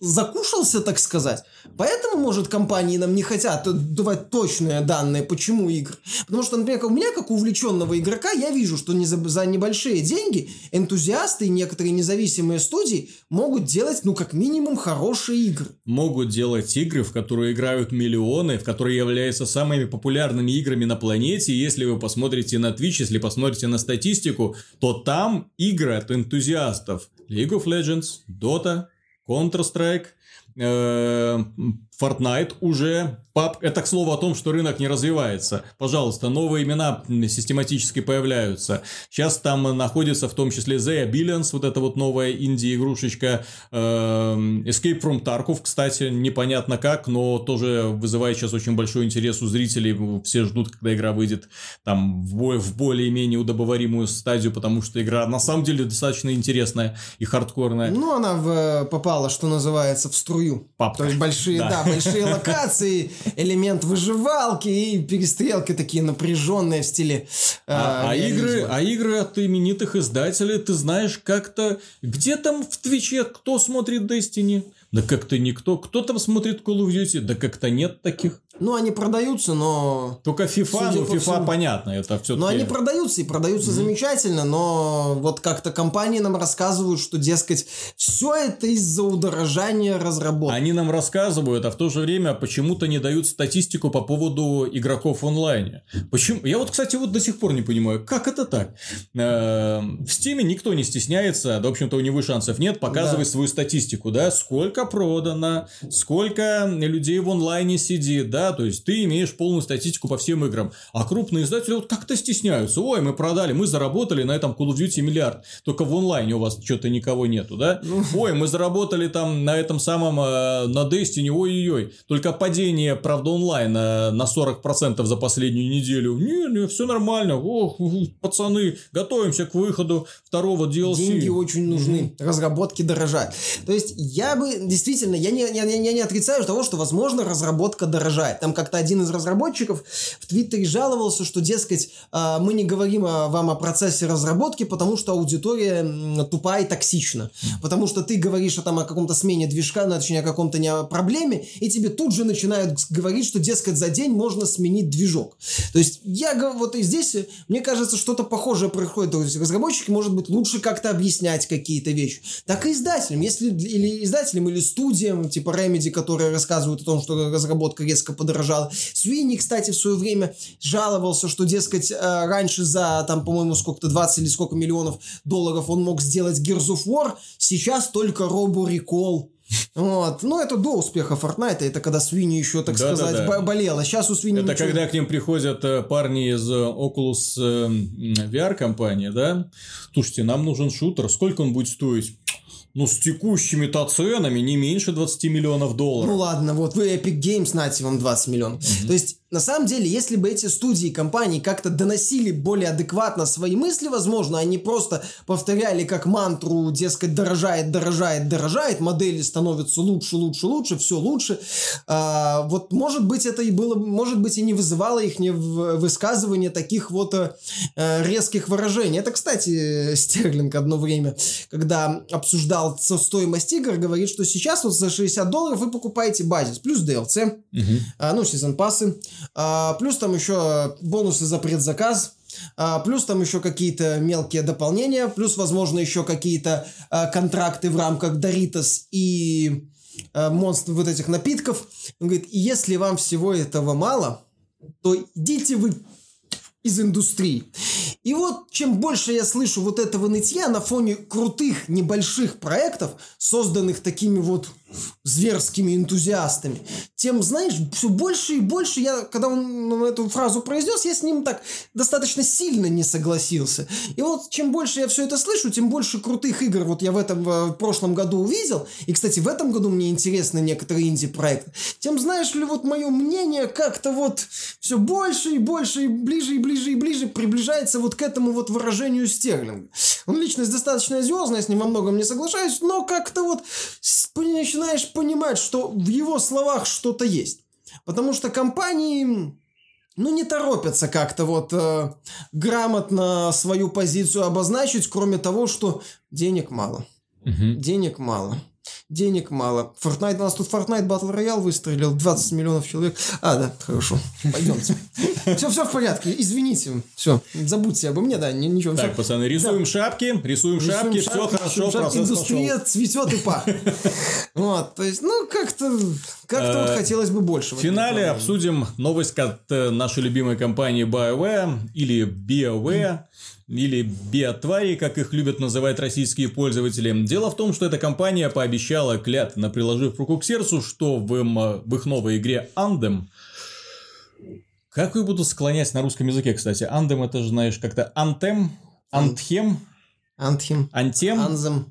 закушался, так сказать. Поэтому, может, компании нам не хотят давать точные данные, почему игры. Потому что, например, у меня, как увлеченного игрока, я вижу, что не за, за небольшие деньги энтузиасты и некоторые независимые студии могут делать, ну, как минимум, хорошие игры. Могут делать игры, в которые играют миллионы, в которые являются самыми популярными играми на планете. Если вы посмотрите на Twitch, если посмотрите на статистику, то там игры от энтузиастов. League of Legends, Dota, Counter-Strike, э, Fortnite уже Пап, это к слову о том, что рынок не развивается. Пожалуйста, новые имена систематически появляются. Сейчас там находится в том числе The Billions, вот эта вот новая инди-игрушечка. Эм, Escape from Tarkov, кстати, непонятно как, но тоже вызывает сейчас очень большой интерес у зрителей. Все ждут, когда игра выйдет там в, в более-менее удобоваримую стадию, потому что игра на самом деле достаточно интересная и хардкорная. Ну, она в, попала, что называется, в струю. Папка. То есть большие, да, да большие локации элемент выживалки и перестрелки такие напряженные в стиле. А, а, игры, а игры от именитых издателей, ты знаешь, как-то где там в Твиче кто смотрит Destiny? Да как-то никто. Кто там смотрит Call of Duty? Да как-то нет таких. Ну, они продаются, но... Только FIFA, ну, FIFA всему... понятно, это все Но они продаются, и продаются mm-hmm. замечательно, но вот как-то компании нам рассказывают, что, дескать, все это из-за удорожания разработки. Они нам рассказывают, а в то же время почему-то не дают статистику по поводу игроков в онлайне. Почему? Я вот, кстати, вот до сих пор не понимаю, как это так? Эм, в Steam никто не стесняется, да, в общем-то, у него шансов нет, показывать да. свою статистику, да, сколько продано, сколько людей в онлайне сидит, да, то есть ты имеешь полную статистику по всем играм. А крупные издатели вот как-то стесняются. Ой, мы продали, мы заработали на этом Call of Duty миллиард. Только в онлайне у вас что-то никого нету, да? Ну. Ой, мы заработали там на этом самом, э, на Destiny, ой-ой-ой. Только падение, правда, онлайна на 40% за последнюю неделю. Не, не, все нормально. Ох, пацаны, готовимся к выходу второго DLC. Деньги очень нужны. Разработки дорожают. То есть, я бы, действительно, я не, я, я не отрицаю того, что, возможно, разработка дорожает бывает. Там как-то один из разработчиков в Твиттере жаловался, что, дескать, а, мы не говорим вам о процессе разработки, потому что аудитория тупая и токсична. Потому что ты говоришь о, там, о каком-то смене движка, ну, точнее, о каком-то не проблеме, и тебе тут же начинают говорить, что, дескать, за день можно сменить движок. То есть, я вот и здесь, мне кажется, что-то похожее происходит. То есть, разработчики, может быть, лучше как-то объяснять какие-то вещи. Так и издателям. Если или издателям, или студиям, типа Remedy, которые рассказывают о том, что разработка резко подорожал. Свинни, кстати, в свое время жаловался, что, дескать, э, раньше за, там, по-моему, сколько-то 20 или сколько миллионов долларов он мог сделать Gears of War, сейчас только Робо Recall. Вот. Ну, это до успеха Fortnite, это когда Свинни еще, так да, сказать, да, да. болела. Сейчас у Свинни Это ничего... когда к ним приходят э, парни из э, Oculus VR компании, да? Слушайте, нам нужен шутер, сколько он будет стоить? Ну, с текущими-то ценами не меньше 20 миллионов долларов. Ну ладно, вот вы Epic Games, нате вам 20 миллионов. Mm-hmm. То есть на самом деле, если бы эти студии и компании как-то доносили более адекватно свои мысли, возможно, они просто повторяли как мантру, дескать, дорожает, дорожает, дорожает, модели становятся лучше, лучше, лучше, все лучше. А, вот, может быть, это и было, может быть, и не вызывало их не высказывание таких вот э, резких выражений. Это, кстати, Стерлинг одно время, когда обсуждал стоимость игр, говорит, что сейчас вот за 60 долларов вы покупаете базис, плюс DLC, угу. а, ну, сезон пассы, а, плюс там еще бонусы за предзаказ. А, плюс там еще какие-то мелкие дополнения. Плюс, возможно, еще какие-то а, контракты в рамках Doritos и а, монстр вот этих напитков. Он говорит, если вам всего этого мало, то идите вы из индустрии. И вот чем больше я слышу вот этого нытья на фоне крутых небольших проектов, созданных такими вот зверскими энтузиастами, тем, знаешь, все больше и больше я, когда он эту фразу произнес, я с ним так достаточно сильно не согласился. И вот чем больше я все это слышу, тем больше крутых игр вот я в этом в прошлом году увидел. И, кстати, в этом году мне интересны некоторые инди-проекты. Тем, знаешь ли, вот мое мнение как-то вот все больше и больше и ближе и ближе и ближе приближается вот к этому вот выражению Стерлинга. Он личность достаточно звездная, с ним во многом не соглашаюсь, но как-то вот начинаешь понимать, что в его словах что-то есть. Потому что компании, ну, не торопятся как-то вот э, грамотно свою позицию обозначить, кроме того, что денег мало. Угу. Денег мало денег мало. Fortnite, у нас тут Fortnite Battle Royale выстрелил, 20 миллионов человек. А, да, хорошо, пойдемте. [LAUGHS] Все, все в порядке, извините. Все, забудьте обо мне, да, ничего. Так, пацаны, рисуем шапки, рисуем шапки, все хорошо, процесс Индустрия цветет и пахнет. [LAUGHS] Вот, то есть, ну, как-то как-то вот э, хотелось бы больше. В финале обсудим новость от э, нашей любимой компании BioWare или BioWare или биотвари, как их любят называть российские пользователи. Дело в том, что эта компания пообещала клятвенно приложив руку к сердцу, что в, им, в их новой игре Andem как ее буду склонять на русском языке, кстати? Андем это же, знаешь, как-то антем, антхем, антхем, антем, анзем.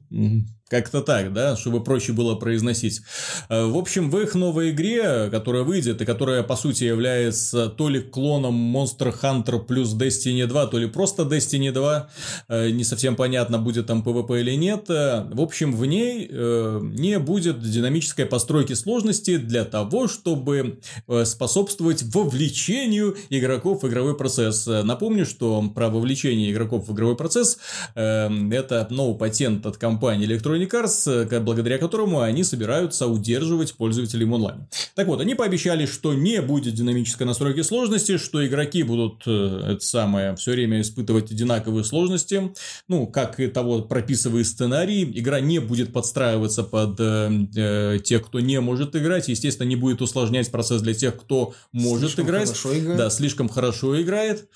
Как-то так, да, чтобы проще было произносить. Э, в общем, в их новой игре, которая выйдет, и которая, по сути, является то ли клоном Monster Hunter плюс Destiny 2, то ли просто Destiny 2, э, не совсем понятно, будет там PvP или нет. Э, в общем, в ней не будет динамической постройки сложности для того, чтобы способствовать вовлечению игроков в игровой процесс. Напомню, что про вовлечение игроков в игровой процесс это новый патент от компании Electronic Electronic Arts, благодаря которому они собираются удерживать пользователей онлайн. Так вот, они пообещали, что не будет динамической настройки сложности, что игроки будут э, это самое все время испытывать одинаковые сложности, ну, как и того прописывает сценарий, игра не будет подстраиваться под э, э, тех, кто не может играть, естественно, не будет усложнять процесс для тех, кто может слишком играть. Хорошо играет. Да, слишком хорошо играет.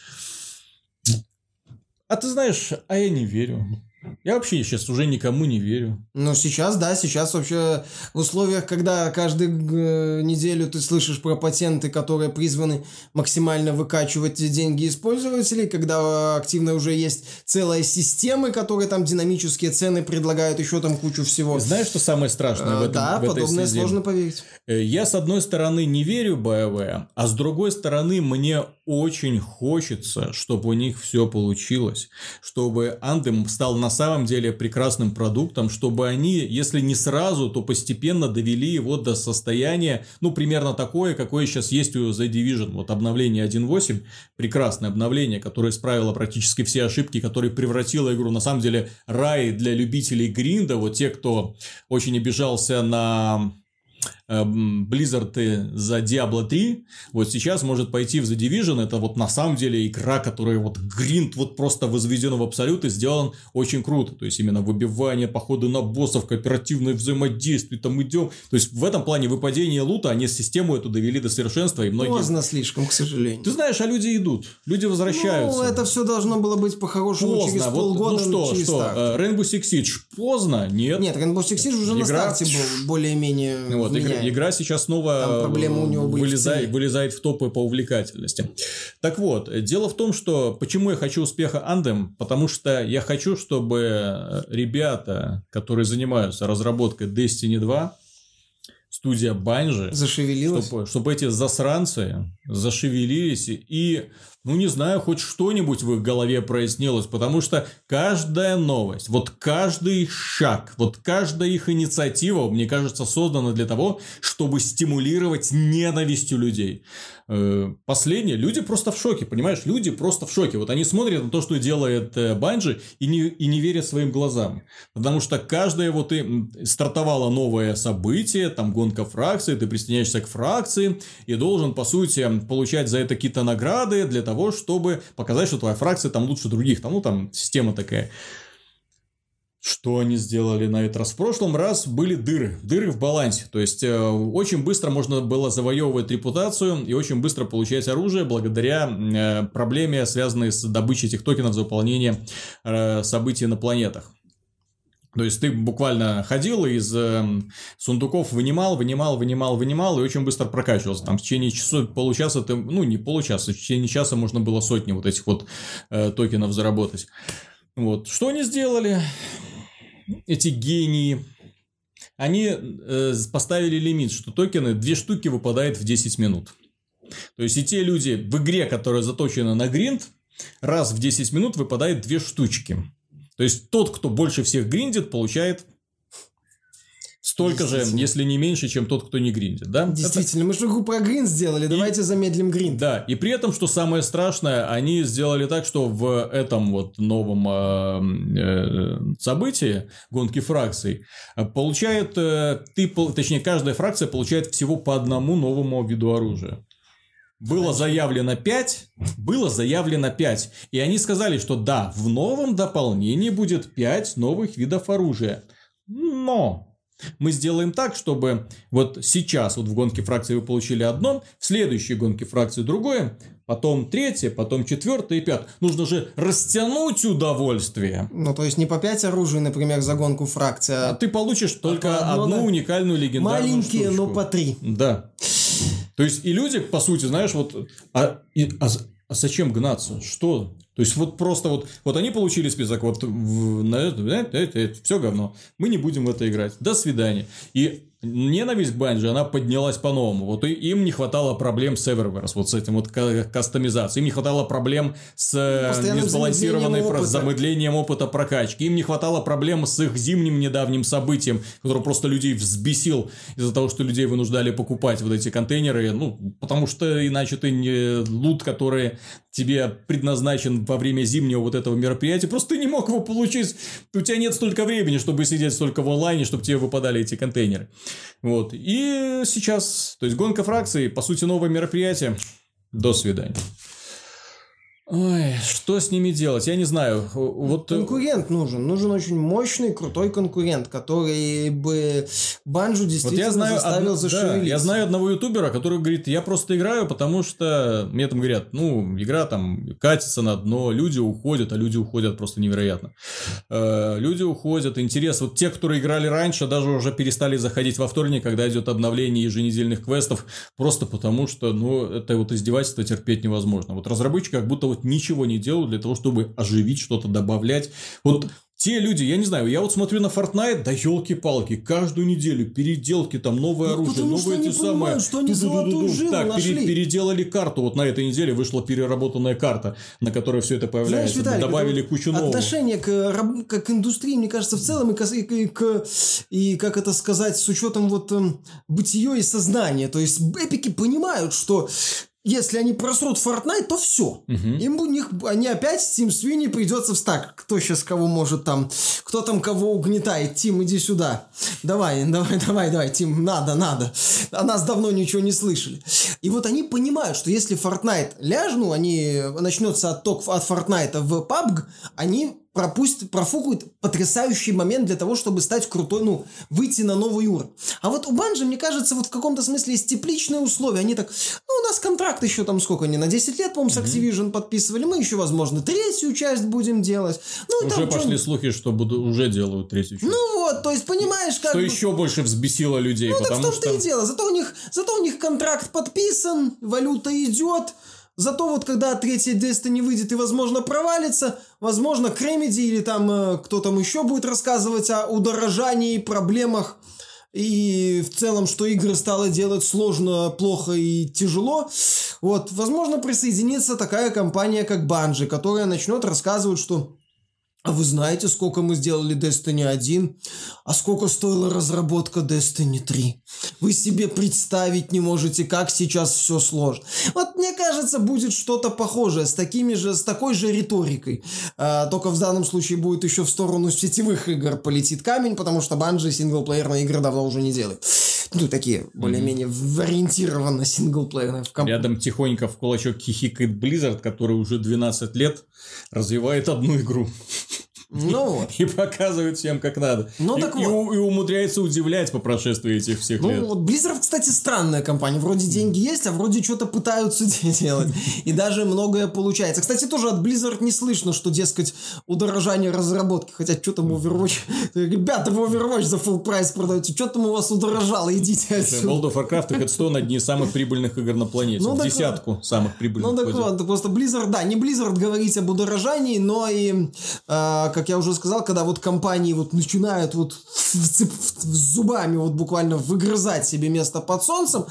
А ты знаешь, а я не верю. Я вообще сейчас уже никому не верю. Ну, сейчас, да, сейчас вообще в условиях, когда каждую э, неделю ты слышишь про патенты, которые призваны максимально выкачивать деньги из пользователей, когда активно уже есть целая система, которые там динамические цены предлагают, еще там кучу всего. Знаешь, что самое страшное в этом Да, в подобное этой сложно поверить. Э, я, с одной стороны, не верю BioWare, а с другой стороны, мне очень хочется, чтобы у них все получилось, чтобы Anthem стал на самом деле прекрасным продуктом, чтобы они, если не сразу, то постепенно довели его до состояния, ну, примерно такое, какое сейчас есть у The Division. Вот обновление 1.8, прекрасное обновление, которое исправило практически все ошибки, которое превратило игру, на самом деле, рай для любителей гринда, вот те, кто очень обижался на Blizzard за Diablo 3, вот сейчас может пойти в The Division, это вот на самом деле игра, которая вот гринд вот просто возведен в абсолют и сделан очень круто, то есть именно выбивание, походы на боссов, кооперативное взаимодействие, там идем, то есть в этом плане выпадение лута, они систему эту довели до совершенства и многие... Поздно слишком, к сожалению. Ты знаешь, а люди идут, люди возвращаются. Ну, это все должно было быть по-хорошему через полгода, ну что, через что, старт. Э, Rainbow Six Siege поздно? Нет. Нет, Rainbow Six Siege уже Игра... на старте был более-менее вот, игра, игра сейчас снова вылезает, вылезает в топы по увлекательности. Так вот, дело в том, что почему я хочу успеха Андем, потому что я хочу, чтобы ребята, которые занимаются разработкой Destiny 2, студия Банжи, зашевелилась, чтобы, чтобы эти засранцы зашевелились и ну, не знаю, хоть что-нибудь в их голове прояснилось, потому что каждая новость, вот каждый шаг, вот каждая их инициатива, мне кажется, создана для того, чтобы стимулировать ненависть у людей. Э, последнее, люди просто в шоке, понимаешь, люди просто в шоке. Вот они смотрят на то, что делает э, Банжи, и не, и не верят своим глазам. Потому что каждое вот и стартовало новое событие, там гонка фракции, ты присоединяешься к фракции, и должен, по сути, получать за это какие-то награды для того, того, чтобы показать, что твоя фракция там лучше других. Там, ну, там система такая. Что они сделали на этот раз? В прошлом раз были дыры, дыры в балансе. То есть, э, очень быстро можно было завоевывать репутацию и очень быстро получать оружие благодаря э, проблеме, связанной с добычей этих токенов за выполнение э, событий на планетах. То есть ты буквально ходил из э, сундуков, вынимал, вынимал, вынимал, вынимал и очень быстро прокачивался. Там в течение часов, получаса ты, ну не получаса, в течение часа можно было сотни вот этих вот э, токенов заработать. Вот. Что они сделали? Эти гении. Они э, поставили лимит, что токены, две штуки выпадает в 10 минут. То есть и те люди в игре, которая заточена на гринд, раз в 10 минут выпадает две штучки. То есть тот, кто больше всех гриндит, получает столько же, если не меньше, чем тот, кто не гриндит, да? Действительно, Это... мы же игру про гринд сделали, давайте и... замедлим гринд. Да, и при этом, что самое страшное, они сделали так, что в этом вот новом э, э, событии гонки фракций э, получает, э, ты, точнее, каждая фракция получает всего по одному новому виду оружия. Было заявлено 5, было заявлено 5. И они сказали, что да, в новом дополнении будет 5 новых видов оружия. Но мы сделаем так, чтобы вот сейчас вот в гонке фракции вы получили одно, в следующей гонке фракции другое, потом третье, потом четвертое и пятое. Нужно же растянуть удовольствие. Ну, то есть не по 5 оружий, например, за гонку фракции, а... а ты получишь только одно, одну уникальную легендарную Маленькие, штучку. но по три. Да. То есть, и люди, по сути, знаешь, вот, а, и, а, а зачем гнаться? Что? То есть, вот просто вот, вот они получили список, вот в, на это, это, это, это, все говно. Мы не будем в это играть. До свидания. И ненависть Банжи, она поднялась по-новому. Вот им не хватало проблем с Eververse, вот с этим вот кастомизацией. Им не хватало проблем с э, Постоянным несбалансированной опыта. замедлением опыта прокачки. Им не хватало проблем с их зимним недавним событием, который просто людей взбесил из-за того, что людей вынуждали покупать вот эти контейнеры. Ну, потому что иначе ты не лут, который тебе предназначен во время зимнего вот этого мероприятия, просто ты не мог его получить. У тебя нет столько времени, чтобы сидеть столько в онлайне, чтобы тебе выпадали эти контейнеры. Вот. И сейчас, то есть гонка фракций, по сути, новое мероприятие. До свидания. Ой, что с ними делать? Я не знаю. Вот... Э, конкурент нужен. Нужен очень мощный, крутой конкурент, который бы Банжу действительно вот я знаю заставил од... зашевелиться. Да, я знаю одного ютубера, который говорит, я просто играю, потому что мне там говорят, ну, игра там катится на дно, люди уходят, а люди уходят просто невероятно. Э, люди уходят, интерес. Вот те, которые играли раньше, даже уже перестали заходить во вторник, когда идет обновление еженедельных квестов, просто потому что, ну, это вот издевательство терпеть невозможно. Вот разработчики как будто вот ничего не делают для того, чтобы оживить что-то, добавлять. Вот те люди, я не знаю, я вот смотрю на Fortnite, да елки-палки, каждую неделю переделки, там новое ну, оружие, новые эти самые. Что они золотую жилу Так, нашли. Пере, переделали карту. Вот на этой неделе вышла переработанная карта, на которой все это появляется. Знаешь, Виталий, Добавили кучу нового. Отношение к, к, к индустрии, мне кажется, в целом, и, к, и, к, и как это сказать, с учетом вот эм, бытие и сознания. То есть эпики понимают, что если они просрут Fortnite, то все. Угу. Им у них, они опять Тим Свини придется в стак. Кто сейчас кого может там, кто там кого угнетает. Тим, иди сюда. Давай, [LAUGHS] давай, давай, давай, Тим, надо, надо. О нас давно ничего не слышали. И вот они понимают, что если Fortnite ляжну, они начнется отток от Fortnite в PUBG, они пропустит, профукают потрясающий момент для того, чтобы стать крутой, ну, выйти на новый уровень. А вот у Банжи, мне кажется, вот в каком-то смысле есть тепличные условия. Они так, ну, у нас контракт еще там сколько, не на 10 лет, по-моему, с Activision mm-hmm. подписывали. Мы еще, возможно, третью часть будем делать. Ну, уже пошли чем... слухи, что буду, уже делают третью часть. Ну вот, то есть, понимаешь, как... Что бы... еще больше взбесило людей, ну, потому так в том-то что... и дело. Зато у, них, зато у них контракт подписан, валюта идет, Зато вот когда третья Destiny выйдет и, возможно, провалится, возможно, Кремеди или там э, кто там еще будет рассказывать о удорожании, проблемах и в целом, что игры стало делать сложно, плохо и тяжело. Вот, возможно, присоединится такая компания, как Bungie, которая начнет рассказывать, что а вы знаете, сколько мы сделали Destiny 1? А сколько стоила разработка Destiny 3? Вы себе представить не можете, как сейчас все сложно. Вот мне кажется, будет что-то похожее, с такими же, с такой же риторикой. А, только в данном случае будет еще в сторону сетевых игр полетит камень, потому что Bungie синглплеерные игры давно уже не делает. Ну, такие более-менее mm-hmm. ориентированно синглплеерные. В комп... Рядом тихонько в кулачок хихикает Blizzard, который уже 12 лет развивает одну игру. Ну [LAUGHS] вот. И показывают всем как надо. Ну и, так и, вот. и умудряется удивлять по прошествии этих всех Ну, лет. вот Blizzard, кстати, странная компания. Вроде деньги есть, а вроде что-то пытаются [LAUGHS] делать. И даже многое получается. Кстати, тоже от Blizzard не слышно, что, дескать, удорожание разработки. Хотя, что там Overwatch? [LAUGHS] Ребята, в Overwatch за full прайс продаете. Что там у вас удорожало? Идите отсюда. World of Warcraft и Headstone одни из самых прибыльных игр на планете. Ну, в десятку самых прибыльных. Ну так вот, просто Blizzard, да, не Blizzard говорить об удорожании, но и, э, как я уже сказал, когда вот компании вот начинают вот зубами вот буквально выгрызать себе место под солнцем,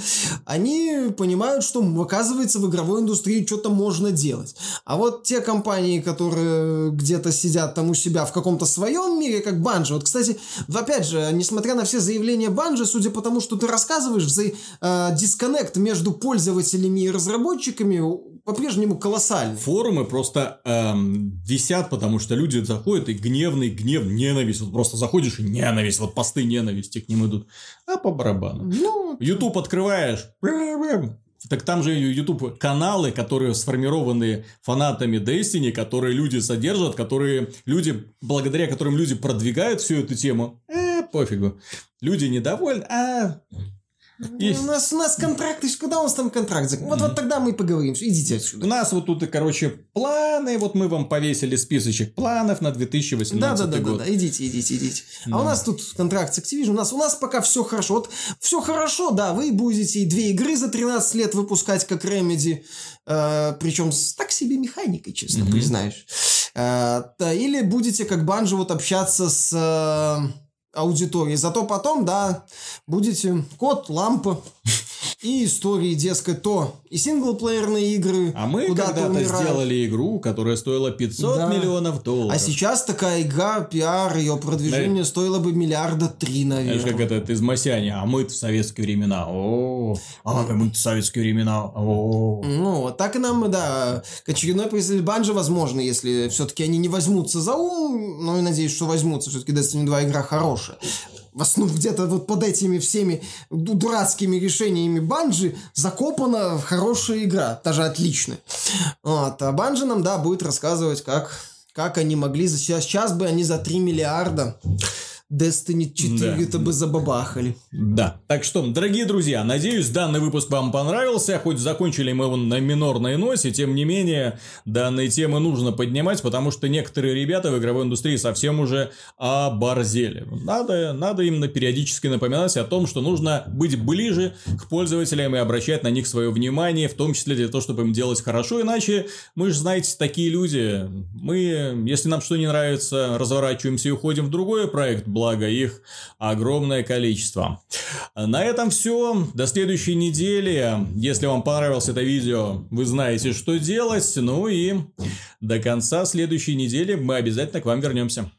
они понимают, что оказывается в игровой индустрии что-то можно делать. А вот те компании, которые где-то сидят там у себя в каком-то своем мире, как Банжи, вот, кстати, опять же, несмотря на все заявления Банжи, судя по тому, что ты рассказываешь, вза- э, дисконнект между пользователями и разработчиками по-прежнему колоссальный. Форумы просто эм, висят, потому что люди заходят и гневный гнев, ненависть. Вот просто заходишь и ненависть, вот посты ненависти к ним идут. А по барабану. Ну, YouTube открываешь. Так там же YouTube каналы, которые сформированы фанатами Destiny, которые люди содержат, которые люди, благодаря которым люди продвигают всю эту тему. Э, пофигу. Люди недовольны, а... И у нас, у нас контракт, еще куда у нас там контракт? Вот, вот тогда мы и поговорим. Идите у отсюда. нас вот тут, короче, планы. Вот мы вам повесили списочек планов на 2018 Да, да, да, да, год. да, идите, идите, идите. А Да. у нас тут контракт с Activision, у нас, у нас пока все хорошо. Вот все хорошо, да, вы будете и две игры за 13 лет выпускать, как Remedy, причем с так себе механикой, честно Мгм. признаюсь. Э, да, или будете, как Банжи, вот общаться с э, аудиторией. Зато потом, да, будете код, лампа [LAUGHS] и истории, дескать, то и синглплеерные игры А мы когда-то сделали игру, которая стоила 500 Да. миллионов долларов. А сейчас такая игра, пиар, ее продвижение стоило бы миллиарда три, Знаешь, наверное. как это, ты из Масяни, а мы в советские времена. О, а мы в советские времена. О. Ну, вот так и нам, да, к очередной представитель Банжи, возможно, если все-таки они не возьмутся за ум, но и надеюсь, что возьмутся, все-таки Destiny 2 игра хорошая. В основном где-то вот под этими всеми ду- дурацкими решениями Банжи закопана хорошая игра, даже отличная. Вот, а Банжи нам, да, будет рассказывать, как, как они могли, сейчас, сейчас бы они за 3 миллиарда Destiny 4-то бы забабахали. Да. Так что, дорогие друзья, надеюсь, данный выпуск вам понравился. Хоть закончили мы его на минорной носе, тем не менее, данные темы нужно поднимать, потому что некоторые ребята в игровой индустрии совсем уже оборзели. Надо, надо именно периодически напоминать о том, что нужно быть ближе к пользователям и обращать на них свое внимание, в том числе для того, чтобы им делать хорошо. Иначе мы же, знаете, такие люди. Мы, если нам что не нравится, разворачиваемся и уходим в другой проект, благо их огромное количество. На этом все. До следующей недели. Если вам понравилось это видео, вы знаете, что делать. Ну и до конца следующей недели мы обязательно к вам вернемся.